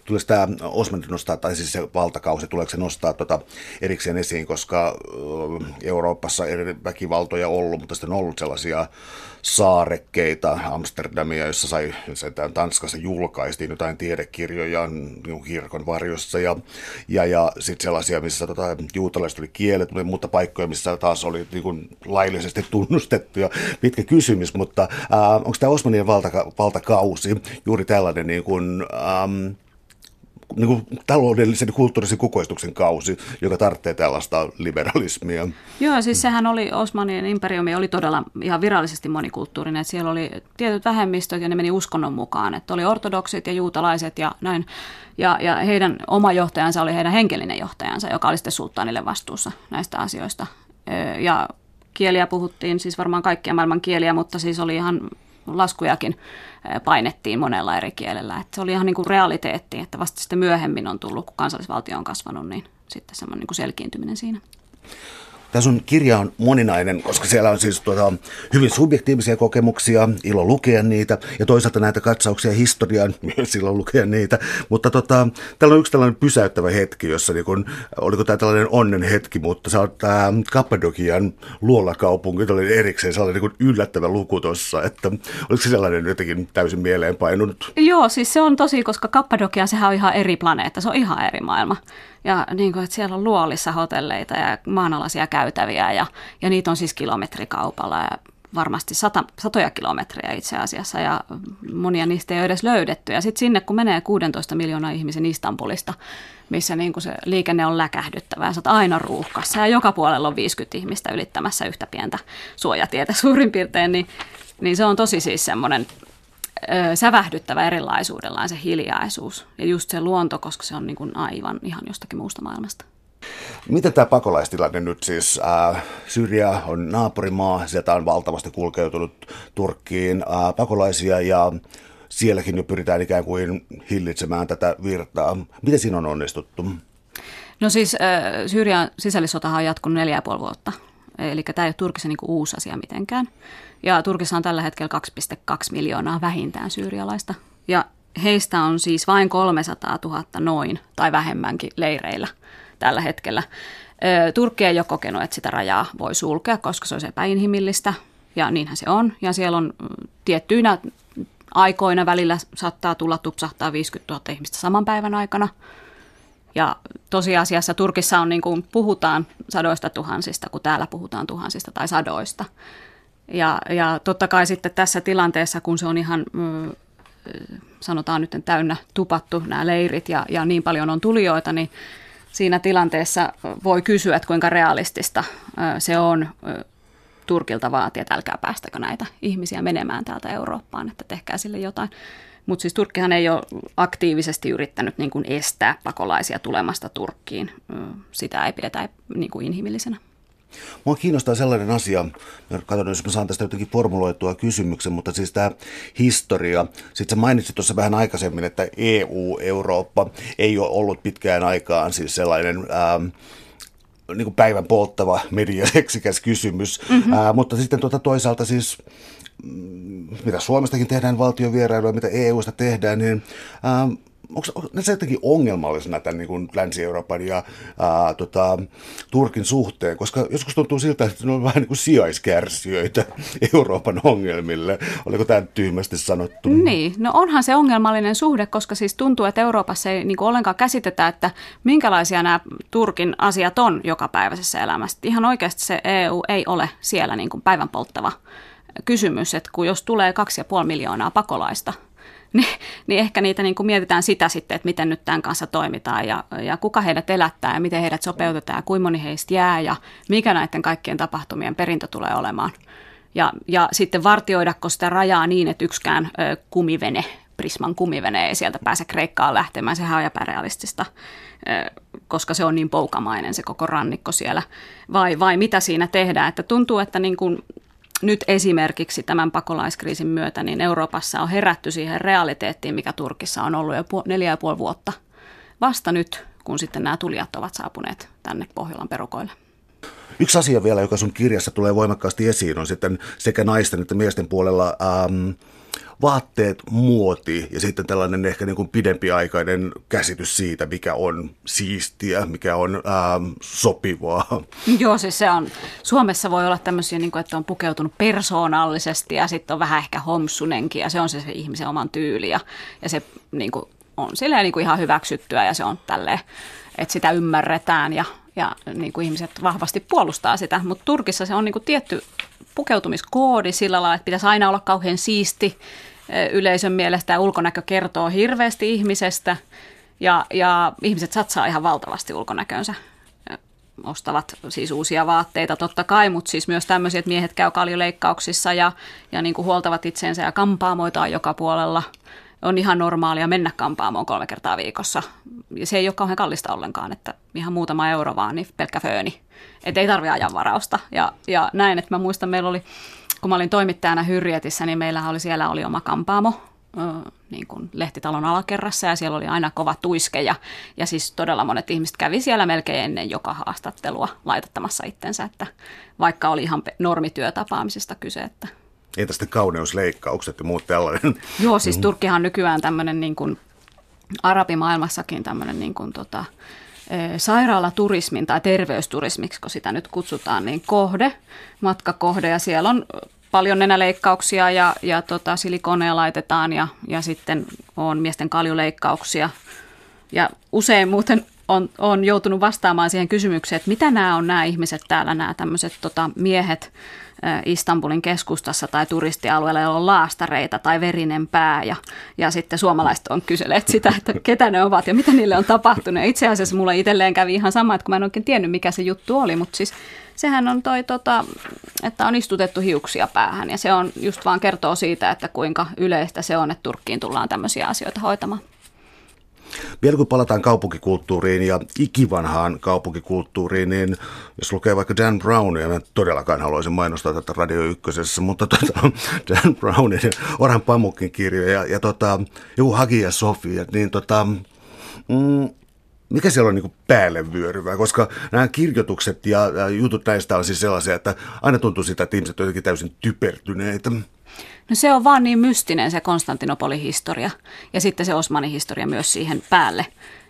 tuleeko tämä Osmanit nostaa, tai siis se valtakausi, tuleeko se nostaa tuota erikseen esiin, koska Euroopassa eri väkivaltoja ollut, mutta sitten on ollut sellaisia saarekkeita Amsterdamia, jossa sai, Tanskassa julkaistiin jotain tiedekirjoja niin kirkon varjossa ja, ja, ja sitten sellaisia, missä tota, juutalaiset oli kielet, mutta paikkoja, missä taas oli niin kuin, laillisesti tunnustettu ja pitkä kysymys, mutta äh, onko tämä Osmanien valtaka- valtakausi juuri tällainen niin kuin, ähm, niin kuin taloudellisen ja kulttuurisen kukoistuksen kausi, joka tarvitsee tällaista liberalismia. Joo, siis sehän oli, Osmanien imperiumi oli todella ihan virallisesti monikulttuurinen. Että siellä oli tietyt vähemmistöt ja ne meni uskonnon mukaan. Että oli ortodoksit ja juutalaiset ja näin. Ja, ja heidän oma johtajansa oli heidän henkilöinen johtajansa, joka oli sitten sulttaanille vastuussa näistä asioista. Ja kieliä puhuttiin, siis varmaan kaikkia maailman kieliä, mutta siis oli ihan laskujakin painettiin monella eri kielellä. Että se oli ihan niin kuin realiteetti, että vasta sitten myöhemmin on tullut, kun kansallisvaltio on kasvanut, niin sitten semmoinen niin kuin selkiintyminen siinä. Tämä sun kirja on moninainen, koska siellä on siis tuota, hyvin subjektiivisia kokemuksia, ilo lukea niitä, ja toisaalta näitä katsauksia historiaan, myös ilo lukea niitä. Mutta tota, täällä on yksi tällainen pysäyttävä hetki, jossa niin kun, oliko tämä tällainen onnen hetki, mutta se on tämä Kappadokian luolakaupunki, oli erikseen sellainen niin yllättävä luku tuossa, että oliko se sellainen jotenkin täysin mieleenpainunut? Joo, siis se on tosi, koska Kappadokia, sehän on ihan eri planeetta, se on ihan eri maailma. Ja niin kuin, että siellä on luolissa hotelleita ja maanalaisia käytäviä ja, ja niitä on siis kilometrikaupalla ja varmasti sata, satoja kilometrejä itse asiassa ja monia niistä ei ole edes löydetty. Ja sitten sinne, kun menee 16 miljoonaa ihmisen Istanbulista, missä niin kuin se liikenne on läkähdyttävää, sä oot aina ruuhkassa ja joka puolella on 50 ihmistä ylittämässä yhtä pientä suojatietä suurin piirtein, niin, niin se on tosi siis semmoinen sävähdyttävä erilaisuudellaan se hiljaisuus ja just se luonto, koska se on niin kuin aivan ihan jostakin muusta maailmasta. Miten tämä pakolaistilanne nyt siis? Äh, Syria on naapurimaa, sieltä on valtavasti kulkeutunut Turkkiin äh, pakolaisia ja sielläkin jo pyritään ikään kuin hillitsemään tätä virtaa. Miten siinä on onnistuttu? No siis äh, Syyrian sisällissotahan on jatkunut neljä ja puoli vuotta. Eli tämä ei ole Turkissa niin uusi asia mitenkään. Ja Turkissa on tällä hetkellä 2,2 miljoonaa vähintään syyrialaista. Ja heistä on siis vain 300 000 noin tai vähemmänkin leireillä tällä hetkellä. Turkki ei ole kokenut, että sitä rajaa voi sulkea, koska se on epäinhimillistä, ja niinhän se on. Ja siellä on tiettyinä aikoina välillä saattaa tulla tupsahtaa 50 000 ihmistä saman päivän aikana. Ja tosiasiassa Turkissa on niin kuin puhutaan sadoista tuhansista, kun täällä puhutaan tuhansista tai sadoista. Ja, ja totta kai sitten tässä tilanteessa, kun se on ihan, sanotaan nyt täynnä tupattu nämä leirit ja, ja niin paljon on tulijoita, niin siinä tilanteessa voi kysyä, että kuinka realistista se on Turkilta vaatia, että älkää päästäkö näitä ihmisiä menemään täältä Eurooppaan, että tehkää sille jotain. Mutta siis Turkkihan ei ole aktiivisesti yrittänyt niin kuin estää pakolaisia tulemasta Turkkiin. Sitä ei pidetä niin kuin inhimillisenä. Mua kiinnostaa sellainen asia, katson, jos mä saan tästä jotenkin formuloitua kysymyksen, mutta siis tämä historia. Sitten sä mainitsit tuossa vähän aikaisemmin, että EU, Eurooppa ei ole ollut pitkään aikaan siis sellainen... Ähm, niin kuin päivän polttava mediaseksikäs kysymys, mm-hmm. Ää, mutta sitten tuota toisaalta siis mm, mitä Suomestakin tehdään valtiovierailuja, mitä EUsta tehdään, niin ää, onko se jotenkin ongelmallisena tämän niin kuin Länsi-Euroopan ja ää, tota, Turkin suhteen, koska joskus tuntuu siltä, että ne on vähän niin kuin sijaiskärsijöitä Euroopan ongelmille. Oliko tämä tyhmästi sanottu? Niin, no onhan se ongelmallinen suhde, koska siis tuntuu, että Euroopassa ei niin kuin ollenkaan käsitetä, että minkälaisia nämä Turkin asiat on jokapäiväisessä elämässä. Ihan oikeasti se EU ei ole siellä niin kuin päivän polttava kysymys, että kun jos tulee kaksi ja puoli miljoonaa pakolaista, niin, niin ehkä niitä niin kuin mietitään sitä sitten, että miten nyt tämän kanssa toimitaan ja, ja kuka heidät elättää ja miten heidät sopeutetaan ja kuinka moni heistä jää ja mikä näiden kaikkien tapahtumien perintö tulee olemaan. Ja, ja sitten vartioidako sitä rajaa niin, että yksikään ö, kumivene, Prisman kumivene ei sieltä pääse Kreikkaan lähtemään, sehän on epärealistista, koska se on niin poukamainen se koko rannikko siellä. Vai, vai mitä siinä tehdään, että tuntuu, että niin kuin nyt esimerkiksi tämän pakolaiskriisin myötä niin Euroopassa on herätty siihen realiteettiin, mikä Turkissa on ollut jo neljä ja puoli vuotta. Vasta nyt, kun sitten nämä tulijat ovat saapuneet tänne Pohjolan perukoille. Yksi asia vielä, joka sun kirjassa tulee voimakkaasti esiin, on sitten sekä naisten että miesten puolella ähm, vaatteet, muoti ja sitten tällainen ehkä niin kuin pidempiaikainen käsitys siitä, mikä on siistiä, mikä on ähm, sopivaa. Joo, siis se on, Suomessa voi olla tämmöisiä, niin kuin, että on pukeutunut persoonallisesti ja sitten on vähän ehkä homsunenkin ja se on se, se ihmisen oman tyyli ja, ja se niin kuin, on silleen niin kuin ihan hyväksyttyä ja se on tälleen, että sitä ymmärretään ja, ja niin kuin ihmiset vahvasti puolustaa sitä, mutta Turkissa se on niin kuin tietty pukeutumiskoodi sillä lailla, että pitäisi aina olla kauhean siisti, yleisön mielestä ulkonäkö kertoo hirveästi ihmisestä ja, ja ihmiset satsaa ihan valtavasti ulkonäkönsä ostavat siis uusia vaatteita totta kai, mutta siis myös tämmöisiä, että miehet käy kaljoleikkauksissa ja, ja niin kuin huoltavat itseensä ja kampaamoita on joka puolella. On ihan normaalia mennä kampaamoon kolme kertaa viikossa. Ja se ei ole kauhean kallista ollenkaan, että ihan muutama euro vaan, niin pelkkä fööni. Että ei tarvitse ajanvarausta. Ja, ja näin, että mä muistan, meillä oli kun mä olin toimittajana Hyrrietissä, niin meillä oli siellä oli oma kampaamo, niin kuin lehtitalon alakerrassa ja siellä oli aina kova tuiske ja, ja siis todella monet ihmiset kävi siellä melkein ennen joka haastattelua laitattamassa itsensä, että vaikka oli ihan normityötapaamisesta kyse. Että. Entä sitten kauneusleikkaukset ja muut tällainen? Joo, siis Turkkihan on nykyään tämmöinen niin kuin arabimaailmassakin tämmöinen niin kuin tota, sairaalaturismin tai terveysturismiksi, kun sitä nyt kutsutaan, niin kohde, matkakohde ja siellä on paljon nenäleikkauksia ja, ja tota, silikoneja laitetaan ja, ja sitten on miesten kaljuleikkauksia. Ja usein muuten on, on joutunut vastaamaan siihen kysymykseen, että mitä nämä on nämä ihmiset täällä, nämä tämmöiset tota, miehet, Istanbulin keskustassa tai turistialueella, joilla on laastareita tai verinen pää. Ja, ja sitten suomalaiset on kyselleet sitä, että ketä ne ovat ja mitä niille on tapahtunut. Itse asiassa mulle itselleen kävi ihan sama, että kun mä en oikein tiennyt, mikä se juttu oli, mutta siis sehän on toi, tota, että on istutettu hiuksia päähän ja se on just vaan kertoo siitä, että kuinka yleistä se on, että Turkkiin tullaan tämmöisiä asioita hoitamaan. Vielä kun palataan kaupunkikulttuuriin ja ikivanhaan kaupunkikulttuuriin, niin jos lukee vaikka Dan Brownia, mä todellakaan haluaisin mainostaa tätä Radio Ykkösessä, mutta tota, Dan Brownin ja Orhan Pamukin kirjoja ja, ja tota, joku Hagia Sofia, niin tota, mm, mikä siellä on niin päälle vyöryvää, koska nämä kirjoitukset ja, ja jutut näistä on siis sellaisia, että aina tuntuu sitä, että ihmiset ovat jotenkin täysin typertyneitä. No se on vaan niin mystinen se Konstantinopolin historia ja sitten se Osmanin historia myös siihen päälle.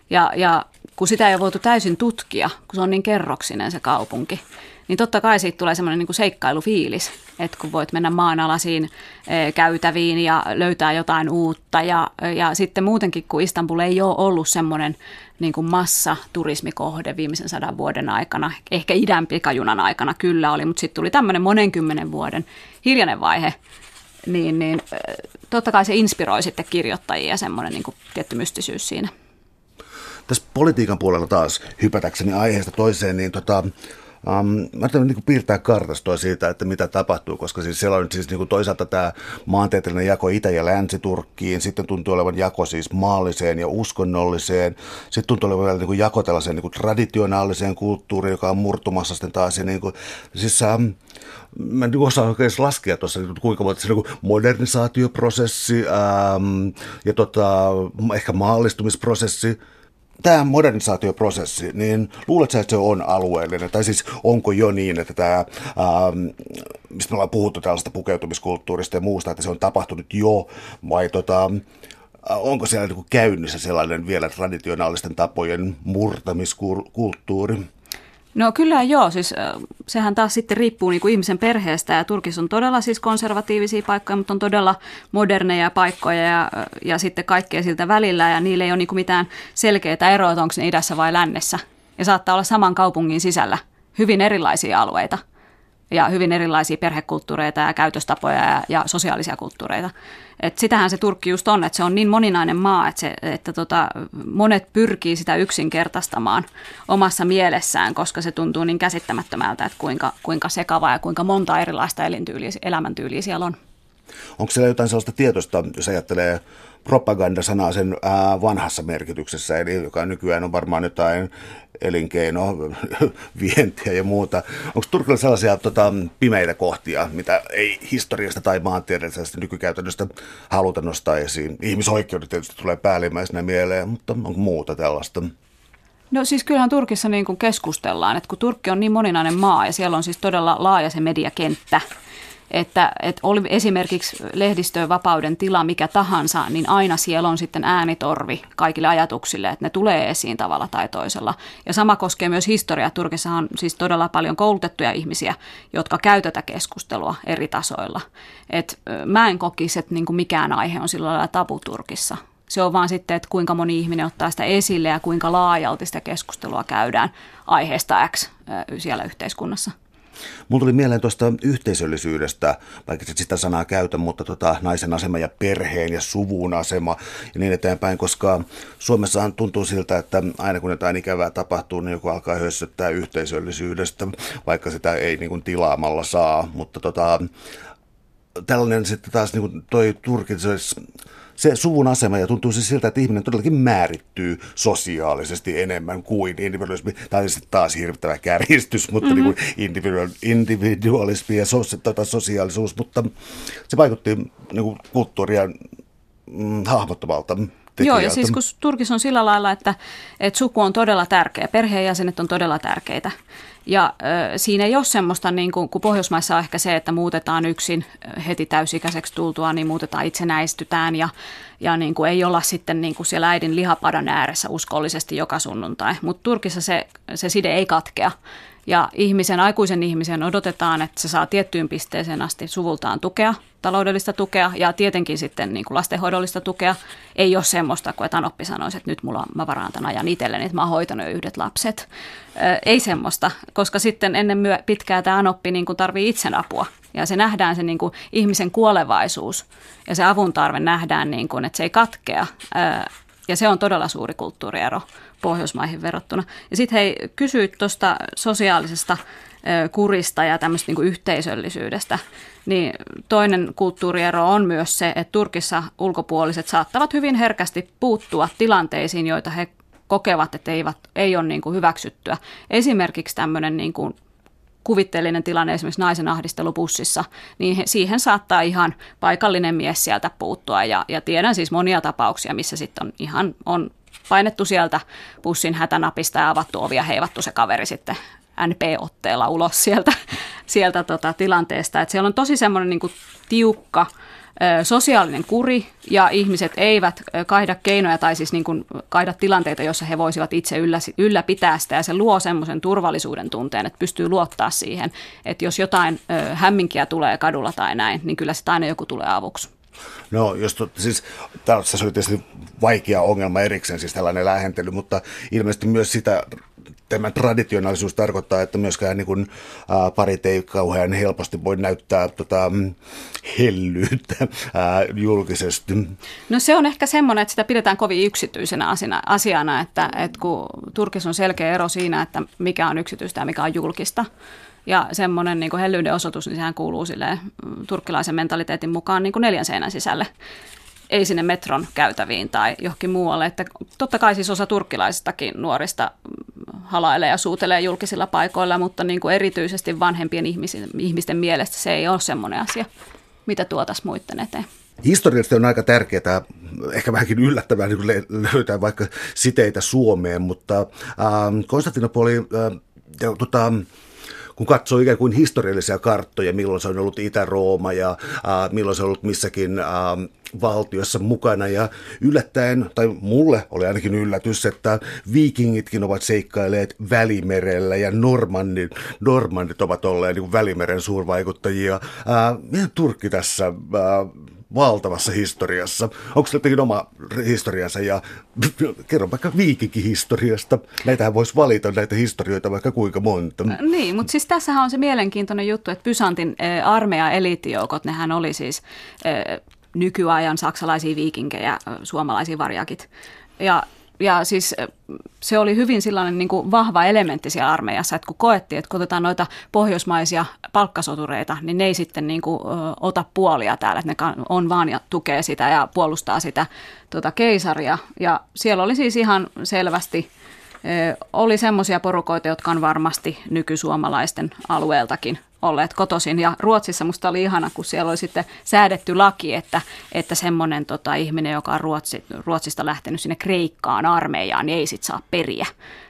Ja, ja kun sitä ei ole voitu täysin tutkia, kun se on niin kerroksinen se kaupunki, niin totta kai siitä tulee semmoinen niin seikkailufiilis, että kun voit mennä maanalaisiin e, käytäviin ja löytää jotain uutta. Ja, ja sitten muutenkin, kun Istanbul ei ole ollut semmoinen niin kuin massa turismikohde viimeisen sadan vuoden aikana, ehkä idän pikajunan aikana kyllä oli, mutta sitten tuli tämmöinen monenkymmenen vuoden hiljainen vaihe, niin, niin totta kai se inspiroi sitten kirjoittajia semmoinen niin kuin tietty mystisyys siinä. Tässä politiikan puolella taas hypätäkseni aiheesta toiseen, niin tota, Um, mä yritän niin piirtää kartastoa siitä, että mitä tapahtuu, koska siis siellä on siis niin kuin toisaalta tämä maantieteellinen jako Itä- ja Länsi-Turkkiin, sitten tuntuu olevan jako siis maalliseen ja uskonnolliseen, sitten tuntuu olevan vielä niin kuin jako tällaiseen niin kuin traditionaaliseen kulttuuriin, joka on murtumassa sitten taas. Niin kuin, siis, um, mä en osaa oikein laskea tuossa, kuinka monta se niin modernisaatioprosessi ähm, ja tota, ehkä maallistumisprosessi, tämä modernisaatioprosessi, niin luuletko, että se on alueellinen? Tai siis onko jo niin, että tämä, ähm, mistä me ollaan puhuttu tällaista pukeutumiskulttuurista ja muusta, että se on tapahtunut jo, vai tota, onko siellä niin käynnissä sellainen vielä traditionaalisten tapojen murtamiskulttuuri? No kyllä joo, siis sehän taas sitten riippuu niin kuin ihmisen perheestä ja Turkissa on todella siis konservatiivisia paikkoja, mutta on todella moderneja paikkoja ja, ja sitten kaikkea siltä välillä ja niillä ei ole niin kuin mitään selkeää eroa, että onko ne idässä vai lännessä. Ja saattaa olla saman kaupungin sisällä hyvin erilaisia alueita ja hyvin erilaisia perhekulttuureita ja käytöstapoja ja, ja sosiaalisia kulttuureita. Et sitähän se Turkki just on, että se on niin moninainen maa, että, se, että tota, monet pyrkii sitä yksinkertaistamaan omassa mielessään, koska se tuntuu niin käsittämättömältä, että kuinka, kuinka sekava ja kuinka monta erilaista elämäntyyliä siellä on. Onko siellä jotain sellaista tietoista, jos ajattelee propaganda-sanaa sen vanhassa merkityksessä, eli joka nykyään on varmaan jotain elinkeino, vientiä ja muuta. Onko Turkilla sellaisia tota, pimeitä kohtia, mitä ei historiasta tai maantieteellisestä nykykäytännöstä haluta nostaa esiin? Ihmisoikeudet tietysti tulee päällimmäisenä mieleen, mutta onko muuta tällaista? No siis kyllähän Turkissa niin kuin keskustellaan, että kun Turkki on niin moninainen maa ja siellä on siis todella laaja se mediakenttä, että, että oli esimerkiksi lehdistöön vapauden tila mikä tahansa, niin aina siellä on sitten äänitorvi kaikille ajatuksille, että ne tulee esiin tavalla tai toisella. Ja sama koskee myös historiaa. Turkissa on siis todella paljon koulutettuja ihmisiä, jotka käy tätä keskustelua eri tasoilla. Et mä en kokisi, että niin mikään aihe on sillä lailla tabu Turkissa. Se on vaan sitten, että kuinka moni ihminen ottaa sitä esille ja kuinka laajalti sitä keskustelua käydään aiheesta X siellä yhteiskunnassa. Mulla tuli mieleen tuosta yhteisöllisyydestä, vaikka sitä sanaa käytä, mutta tota, naisen asema ja perheen ja suvun asema ja niin eteenpäin, koska Suomessahan tuntuu siltä, että aina kun jotain ikävää tapahtuu, niin joku alkaa hössöttää yhteisöllisyydestä, vaikka sitä ei niin kuin tilaamalla saa, mutta tota, tällainen sitten taas niin kuin toi Turkin, se suvun asema ja tuntuu siis siltä, että ihminen todellakin määrittyy sosiaalisesti enemmän kuin individualismi. Tämä on sitten taas hirvittävä kärjistys, mutta mm-hmm. niin kuin individual, individualismi ja sos, tota, sosiaalisuus, mutta se vaikutti niin kuin kulttuuria mm, hahmottomalta. Tekijältä. Joo, ja siis kun Turkissa on sillä lailla, että, että suku on todella tärkeä, perheenjäsenet on todella tärkeitä. Ja ö, siinä ei ole semmoista, niin kuin, kun Pohjoismaissa on ehkä se, että muutetaan yksin heti täysikäiseksi tultua, niin muutetaan itsenäistytään ja, ja niin kuin ei olla sitten niin kuin siellä äidin lihapadan ääressä uskollisesti joka sunnuntai. Mutta Turkissa se, se side ei katkea. Ja ihmisen, aikuisen ihmisen odotetaan, että se saa tiettyyn pisteeseen asti suvultaan tukea, taloudellista tukea ja tietenkin sitten niin kuin lastenhoidollista tukea. Ei ole semmoista, kun että Anoppi sanoisi, että nyt mulla, mä varaan tämän ajan itselleni, että mä oon hoitanut jo yhdet lapset. ei semmoista, koska sitten ennen myö, pitkää tämä Anoppi niin kuin tarvii itsen apua. Ja se nähdään se niin kuin ihmisen kuolevaisuus ja se avun tarve nähdään, niin kuin, että se ei katkea. Ja se on todella suuri kulttuuriero Pohjoismaihin verrattuna. Ja sitten hei, kysyit tuosta sosiaalisesta kurista ja tämmöistä niin yhteisöllisyydestä, niin toinen kulttuuriero on myös se, että Turkissa ulkopuoliset saattavat hyvin herkästi puuttua tilanteisiin, joita he kokevat, että eivät, ei ole niin kuin hyväksyttyä. Esimerkiksi tämmöinen niin kuin kuvitteellinen tilanne esimerkiksi naisen ahdistelu bussissa, niin siihen saattaa ihan paikallinen mies sieltä puuttua. Ja, ja tiedän siis monia tapauksia, missä sitten on ihan on painettu sieltä bussin hätänapista ja avattu ovi ja heivattu se kaveri sitten NP-otteella ulos sieltä, sieltä tota tilanteesta. Et siellä on tosi semmoinen niin tiukka sosiaalinen kuri ja ihmiset eivät kaihda keinoja tai siis niin kuin kaihda tilanteita, joissa he voisivat itse yllä, ylläpitää sitä ja se luo semmoisen turvallisuuden tunteen, että pystyy luottaa siihen, että jos jotain hämminkiä tulee kadulla tai näin, niin kyllä sitä aina joku tulee avuksi. No, jos to, siis tässä oli tietysti vaikea ongelma erikseen, siis tällainen lähentely, mutta ilmeisesti myös sitä tämä traditionaalisuus tarkoittaa, että myöskään niin kuin, ää, parit ei kauhean helposti voi näyttää tota, hellyyttä ää, julkisesti. No se on ehkä semmoinen, että sitä pidetään kovin yksityisenä asiana, asiana että, että kun Turkissa on selkeä ero siinä, että mikä on yksityistä ja mikä on julkista, ja semmoinen niin hellyyden osoitus, niin sehän kuuluu sille mm, turkkilaisen mentaliteetin mukaan niin kuin neljän seinän sisälle ei sinne metron käytäviin tai johonkin muualle. Että totta kai siis osa turkkilaisistakin nuorista mm, halailee ja suutelee julkisilla paikoilla, mutta niin kuin erityisesti vanhempien ihmisten, ihmisten mielestä se ei ole semmoinen asia, mitä tuotaisiin muiden eteen. Historiallisesti on aika tärkeää, ehkä vähänkin yllättävää niin löytää vaikka siteitä Suomeen, mutta äh, Konstantinopoli äh, tota, kun katsoo ikään kuin historiallisia karttoja, milloin se on ollut Itä-Rooma ja ää, milloin se on ollut missäkin ää, valtiossa mukana ja yllättäen, tai mulle oli ainakin yllätys, että viikingitkin ovat seikkailleet Välimerellä ja Normandit, Normandit ovat olleet niin Välimeren suurvaikuttajia. Ää, meidän Turkki tässä ää, valtavassa historiassa. Onko se jotenkin oma historiansa ja kerro vaikka viikinkihistoriasta. Näitähän voisi valita näitä historioita vaikka kuinka monta. Niin, mutta siis tässähän on se mielenkiintoinen juttu, että Pysantin armeija eliittijoukot, nehän oli siis nykyajan saksalaisia viikinkejä, suomalaisia varjakit. Ja ja siis se oli hyvin sellainen niin kuin vahva elementti siellä armeijassa, että kun koettiin, että kun otetaan noita pohjoismaisia palkkasotureita, niin ne ei sitten niin kuin, ö, ota puolia täällä, että ne on vaan ja tukee sitä ja puolustaa sitä tuota keisaria. Ja siellä oli siis ihan selvästi, ö, oli semmoisia porukoita, jotka on varmasti nykysuomalaisten alueeltakin olleet kotosin. Ja Ruotsissa musta oli ihana, kun siellä oli sitten säädetty laki, että, että semmoinen tota, ihminen, joka on Ruotsi, Ruotsista lähtenyt sinne Kreikkaan armeijaan, niin ei sit saa periä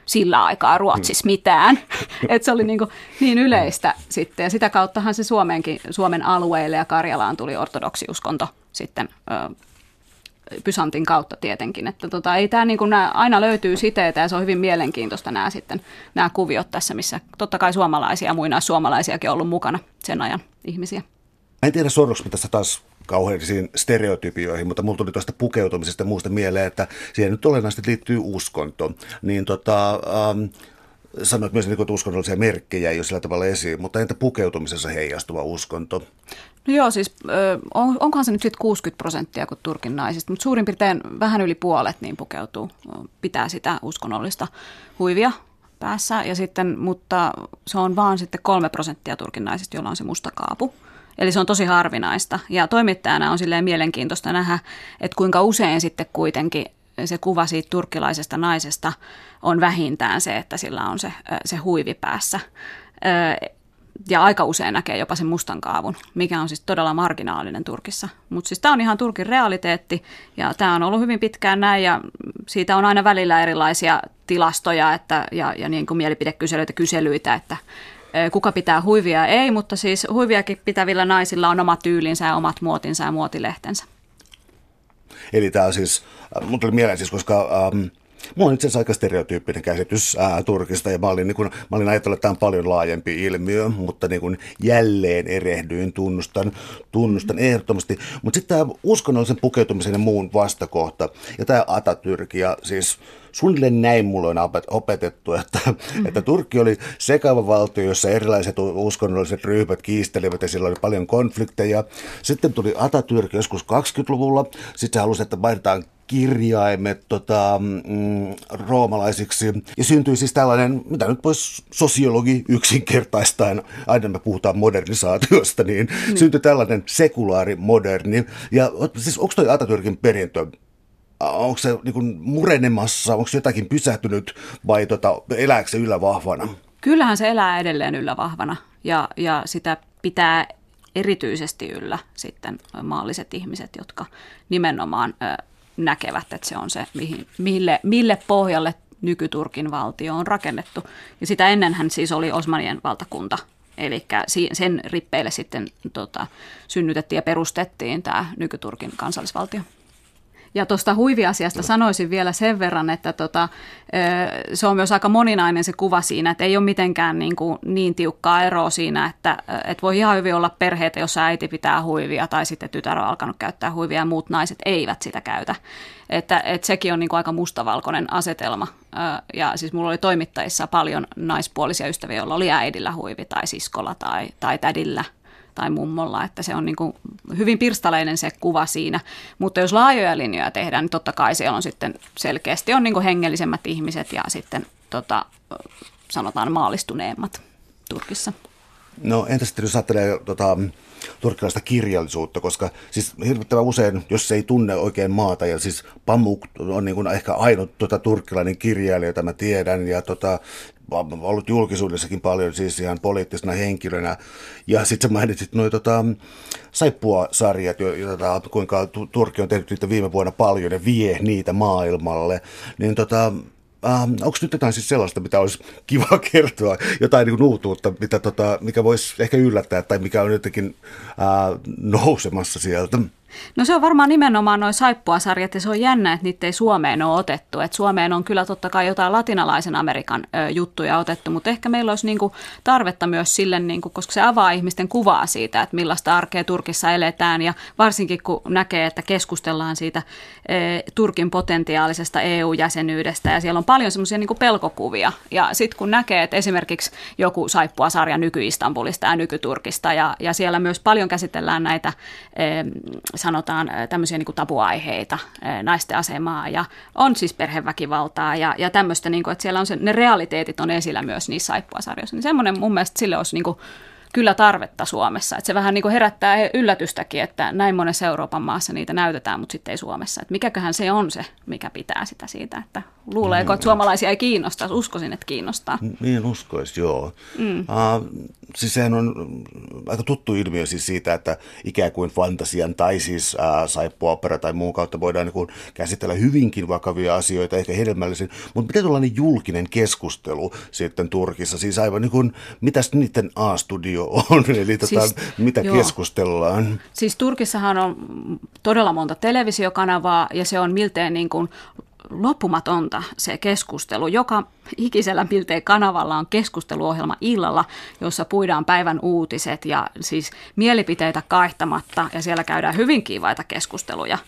sillä aikaa Ruotsissa mitään. että se oli niin, kuin niin yleistä sitten. Ja sitä kauttahan se Suomenkin, Suomen alueelle ja Karjalaan tuli ortodoksiuskonto sitten ö, Pysantin kautta tietenkin. Että tota, ei tämä niin kuin nämä, aina löytyy siteitä ja se on hyvin mielenkiintoista nämä sitten nämä kuviot tässä, missä totta kai suomalaisia ja muinaissuomalaisiakin on ollut mukana sen ajan ihmisiä. En tiedä sorruksi tässä taas kauheisiin stereotypioihin, mutta mulla tuli tuosta pukeutumisesta muusta mieleen, että siihen nyt olennaisesti liittyy uskonto. Niin tota, ähm, sanoit myös, että uskonnollisia merkkejä ei ole sillä tavalla esiin, mutta entä pukeutumisessa heijastuva uskonto? No joo, siis on, onkohan se nyt sitten 60 prosenttia kuin Turkin naisista, mutta suurin piirtein vähän yli puolet niin pukeutuu, pitää sitä uskonnollista huivia päässä, ja sitten, mutta se on vaan sitten kolme prosenttia Turkin naisista, joilla on se musta kaapu. Eli se on tosi harvinaista. Ja toimittajana on silleen mielenkiintoista nähdä, että kuinka usein sitten kuitenkin se kuva siitä turkkilaisesta naisesta on vähintään se, että sillä on se, se huivi päässä. Ja aika usein näkee jopa sen mustan kaavun, mikä on siis todella marginaalinen Turkissa. Mutta siis tämä on ihan Turkin realiteetti ja tämä on ollut hyvin pitkään näin ja siitä on aina välillä erilaisia tilastoja että, ja, ja niin kuin mielipidekyselyitä, kyselyitä, että kuka pitää huivia ei, mutta siis huiviakin pitävillä naisilla on oma tyylinsä ja omat muotinsa ja muotilehtensä. Eli tämä on siis, äh, mun tuli mieleen siis, koska ähm, Mulla on itse asiassa aika stereotyyppinen käsitys ää, Turkista ja mä olin, niin kun, mä olin ajatellut, että tämä on paljon laajempi ilmiö, mutta niin kun jälleen erehdyin, tunnustan, tunnustan ehdottomasti. Mutta sitten tämä uskonnollisen pukeutumisen ja muun vastakohta ja tämä Atatürk ja siis suunnilleen näin mulle on opetettu, että, mm-hmm. että Turkki oli sekava valtio, jossa erilaiset uskonnolliset ryhmät kiistelivät ja sillä oli paljon konflikteja. Sitten tuli Atatürk joskus 20-luvulla, sitten se halusi, että vaihdetaan kirjaimet tota, mm, roomalaisiksi. Ja syntyi siis tällainen, mitä nyt voisi sosiologi yksinkertaistaen, aina me puhutaan modernisaatiosta, niin, niin. syntyi tällainen sekulaari moderni. Ja siis onko toi Atatürkin perintö onko se niin kuin murenemassa, onko jotakin pysähtynyt vai tota, elääkö se yllä vahvana? Kyllähän se elää edelleen yllä vahvana ja, ja sitä pitää erityisesti yllä sitten maalliset ihmiset, jotka nimenomaan näkevät, että se on se, mihin, mille, mille pohjalle nykyturkin valtio on rakennettu. Ja sitä ennenhän siis oli Osmanien valtakunta, eli sen rippeille sitten tota, synnytettiin ja perustettiin tämä nykyturkin kansallisvaltio. Ja tuosta huiviasiasta sanoisin vielä sen verran, että tota, se on myös aika moninainen se kuva siinä, että ei ole mitenkään niin, kuin niin tiukkaa eroa siinä, että, että voi ihan hyvin olla perheitä, jossa äiti pitää huivia tai sitten tytär on alkanut käyttää huivia ja muut naiset eivät sitä käytä. Että, että sekin on niin kuin aika mustavalkoinen asetelma. Ja siis mulla oli toimittajissa paljon naispuolisia ystäviä, joilla oli äidillä huivi tai siskolla tai, tai tädillä tai mummolla, että se on niin kuin hyvin pirstaleinen se kuva siinä. Mutta jos laajoja linjoja tehdään, niin totta kai siellä on sitten selkeästi on niin kuin hengellisemmät ihmiset ja sitten tota, sanotaan maallistuneemmat Turkissa. No entä sitten jos ajattelee tota, turkkilaista kirjallisuutta, koska siis hirvittävän usein, jos ei tunne oikein maata, ja siis Pamuk on niin kuin ehkä ainut tota, turkkilainen kirjailija, jota mä tiedän, ja tota, ollut julkisuudessakin paljon siis ihan poliittisena henkilönä. Ja sitten sä mainitsit noin tota, saippua-sarjat, jota, kuinka Turkki on tehnyt niitä viime vuonna paljon ja vie niitä maailmalle. Niin tota, ähm, onko nyt jotain siis sellaista, mitä olisi kiva kertoa, jotain niin uutuutta, mitä, tota, mikä voisi ehkä yllättää tai mikä on jotenkin äh, nousemassa sieltä? No se on varmaan nimenomaan noin saippuasarjat ja se on jännä, että niitä ei Suomeen ole otettu. Et Suomeen on kyllä totta kai jotain latinalaisen Amerikan ö, juttuja otettu, mutta ehkä meillä olisi niinku tarvetta myös sille, niinku, koska se avaa ihmisten kuvaa siitä, että millaista arkea Turkissa eletään ja varsinkin kun näkee, että keskustellaan siitä ö, Turkin potentiaalisesta EU-jäsenyydestä ja siellä on paljon semmoisia niinku pelkokuvia. Ja sitten kun näkee, että esimerkiksi joku saippuasarja nyky-Istanbulista ja nyky-Turkista ja, ja siellä myös paljon käsitellään näitä ö, sanotaan tämmöisiä niin kuin tabuaiheita, naisten asemaa ja on siis perheväkivaltaa ja, ja tämmöistä, niin kuin, että siellä on se, ne realiteetit on esillä myös niissä saippuasarjoissa. Niin semmoinen mun mielestä sille olisi niin kuin, kyllä tarvetta Suomessa. Että se vähän niin kuin herättää yllätystäkin, että näin monessa Euroopan maassa niitä näytetään, mutta sitten ei Suomessa. Että mikäköhän se on se, mikä pitää sitä siitä, että luuleeko, että suomalaisia ei kiinnosta. Uskoisin, että kiinnostaa. Niin uskoisi, joo. Mm. Uh, siis sehän on aika tuttu ilmiö siis siitä, että ikään kuin fantasian tai siis uh, saippuopera tai muun kautta voidaan niin käsitellä hyvinkin vakavia asioita, ehkä hedelmällisin. Mutta miten tuollainen julkinen keskustelu sitten Turkissa, siis aivan niin kuin, mitäs niiden A-studio on, eli tota, siis, mitä joo. keskustellaan? Siis Turkissahan on todella monta televisiokanavaa ja se on miltei niin kuin loppumatonta se keskustelu. Joka ikisellä miltei kanavalla on keskusteluohjelma illalla, jossa puidaan päivän uutiset ja siis mielipiteitä kaihtamatta ja siellä käydään hyvin kiivaita keskusteluja.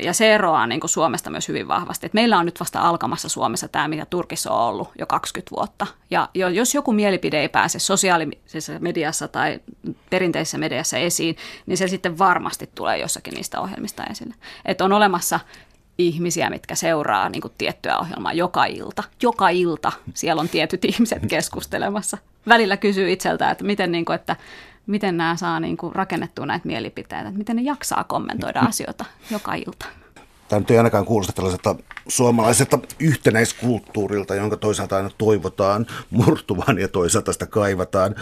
Ja se eroaa niin kuin Suomesta myös hyvin vahvasti. Et meillä on nyt vasta alkamassa Suomessa tämä, mitä Turkissa on ollut jo 20 vuotta. Ja jos joku mielipide ei pääse sosiaalisessa mediassa tai perinteisessä mediassa esiin, niin se sitten varmasti tulee jossakin niistä ohjelmista esille. Et on olemassa ihmisiä, mitkä seuraa niin kuin tiettyä ohjelmaa joka ilta. Joka ilta siellä on tietyt ihmiset keskustelemassa. Välillä kysyy itseltä, että miten, niin kuin, että miten nämä saa niin kuin rakennettua näitä mielipiteitä, että miten ne jaksaa kommentoida asioita joka ilta. Tämä nyt ei ainakaan kuulosta tällaiselta suomalaiselta yhtenäiskulttuurilta, jonka toisaalta aina toivotaan murtuvan ja toisaalta sitä kaivataan.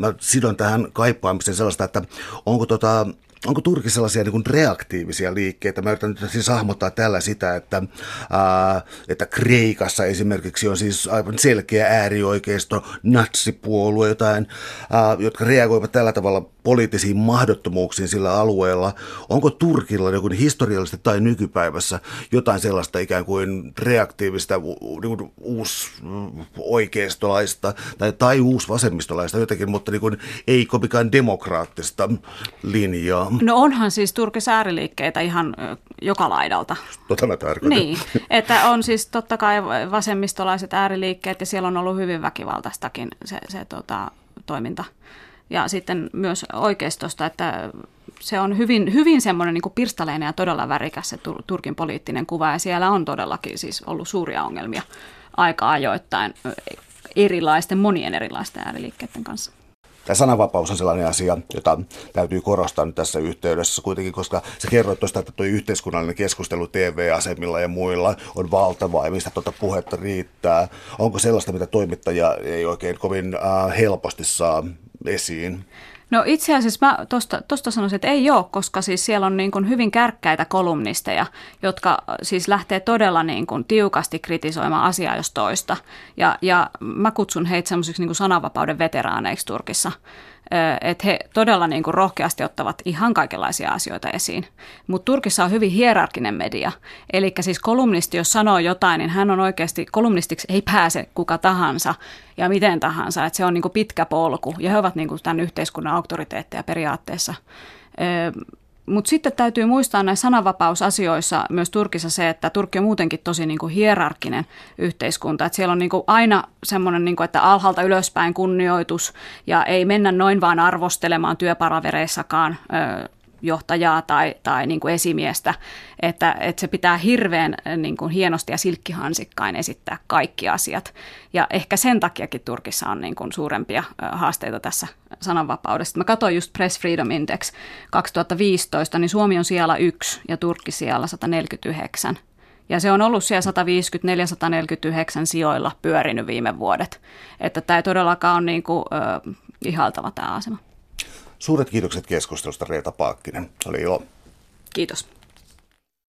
Mä sidon tähän kaipaamiseen sellaista, että onko tota, onko Turkissa sellaisia niin reaktiivisia liikkeitä? Mä yritän nyt siis hahmottaa tällä sitä, että, ää, että Kreikassa esimerkiksi on siis aivan selkeä äärioikeisto, natsipuolue, jotain, ää, jotka reagoivat tällä tavalla poliittisiin mahdottomuuksiin sillä alueella. Onko Turkilla joku historiallisesti tai nykypäivässä jotain sellaista ikään kuin reaktiivista niin kuin uus oikeistolaista tai, tai uus vasemmistolaista jotenkin, mutta niin kuin ei kovinkaan demokraattista linjaa? No onhan siis Turkissa ääriliikkeitä ihan joka laidalta. Tota mä tarkoitan. Niin, että on siis totta kai vasemmistolaiset ääriliikkeet ja siellä on ollut hyvin väkivaltaistakin se, se tota, toiminta ja sitten myös oikeistosta, että se on hyvin, hyvin semmoinen niin pirstaleinen ja todella värikäs se Turkin poliittinen kuva ja siellä on todellakin siis ollut suuria ongelmia aika ajoittain erilaisten, monien erilaisten ääriliikkeiden kanssa. Tämä sananvapaus on sellainen asia, jota täytyy korostaa nyt tässä yhteydessä kuitenkin, koska se kerroit tuosta, että tuo yhteiskunnallinen keskustelu TV-asemilla ja muilla on valtavaa ja mistä tuota puhetta riittää. Onko sellaista, mitä toimittaja ei oikein kovin äh, helposti saa esiin? No itse asiassa mä tuosta sanoisin, että ei ole, koska siis siellä on niin kuin hyvin kärkkäitä kolumnisteja, jotka siis lähtee todella niin kuin tiukasti kritisoimaan asiaa jos toista. Ja, ja mä kutsun heitä semmoisiksi niin sananvapauden veteraaneiksi Turkissa että he todella niin kuin rohkeasti ottavat ihan kaikenlaisia asioita esiin. Mutta Turkissa on hyvin hierarkinen media. Eli siis kolumnisti, jos sanoo jotain, niin hän on oikeasti, kolumnistiksi ei pääse kuka tahansa ja miten tahansa. Että se on niin kuin pitkä polku ja he ovat niin kuin tämän yhteiskunnan auktoriteetteja periaatteessa. Mutta sitten täytyy muistaa näissä sananvapausasioissa myös Turkissa se, että Turkki on muutenkin tosi niin kuin hierarkkinen yhteiskunta. Että siellä on niin kuin aina semmoinen, niin kuin, että alhaalta ylöspäin kunnioitus ja ei mennä noin vaan arvostelemaan työparavereissakaan johtajaa tai, tai niin kuin esimiestä, että, että se pitää hirveän niin kuin hienosti ja silkkihansikkain esittää kaikki asiat. Ja ehkä sen takiakin Turkissa on niin kuin suurempia haasteita tässä sananvapaudesta. Mä katsoin just Press Freedom Index 2015, niin Suomi on siellä yksi ja Turkki siellä 149. Ja se on ollut siellä 154-149 sijoilla pyörinyt viime vuodet. Että tämä ei todellakaan ole niin kuin, ö, ihaltava tämä asema. Suuret kiitokset keskustelusta Reeta Paakkinen. Oli ilo. Kiitos.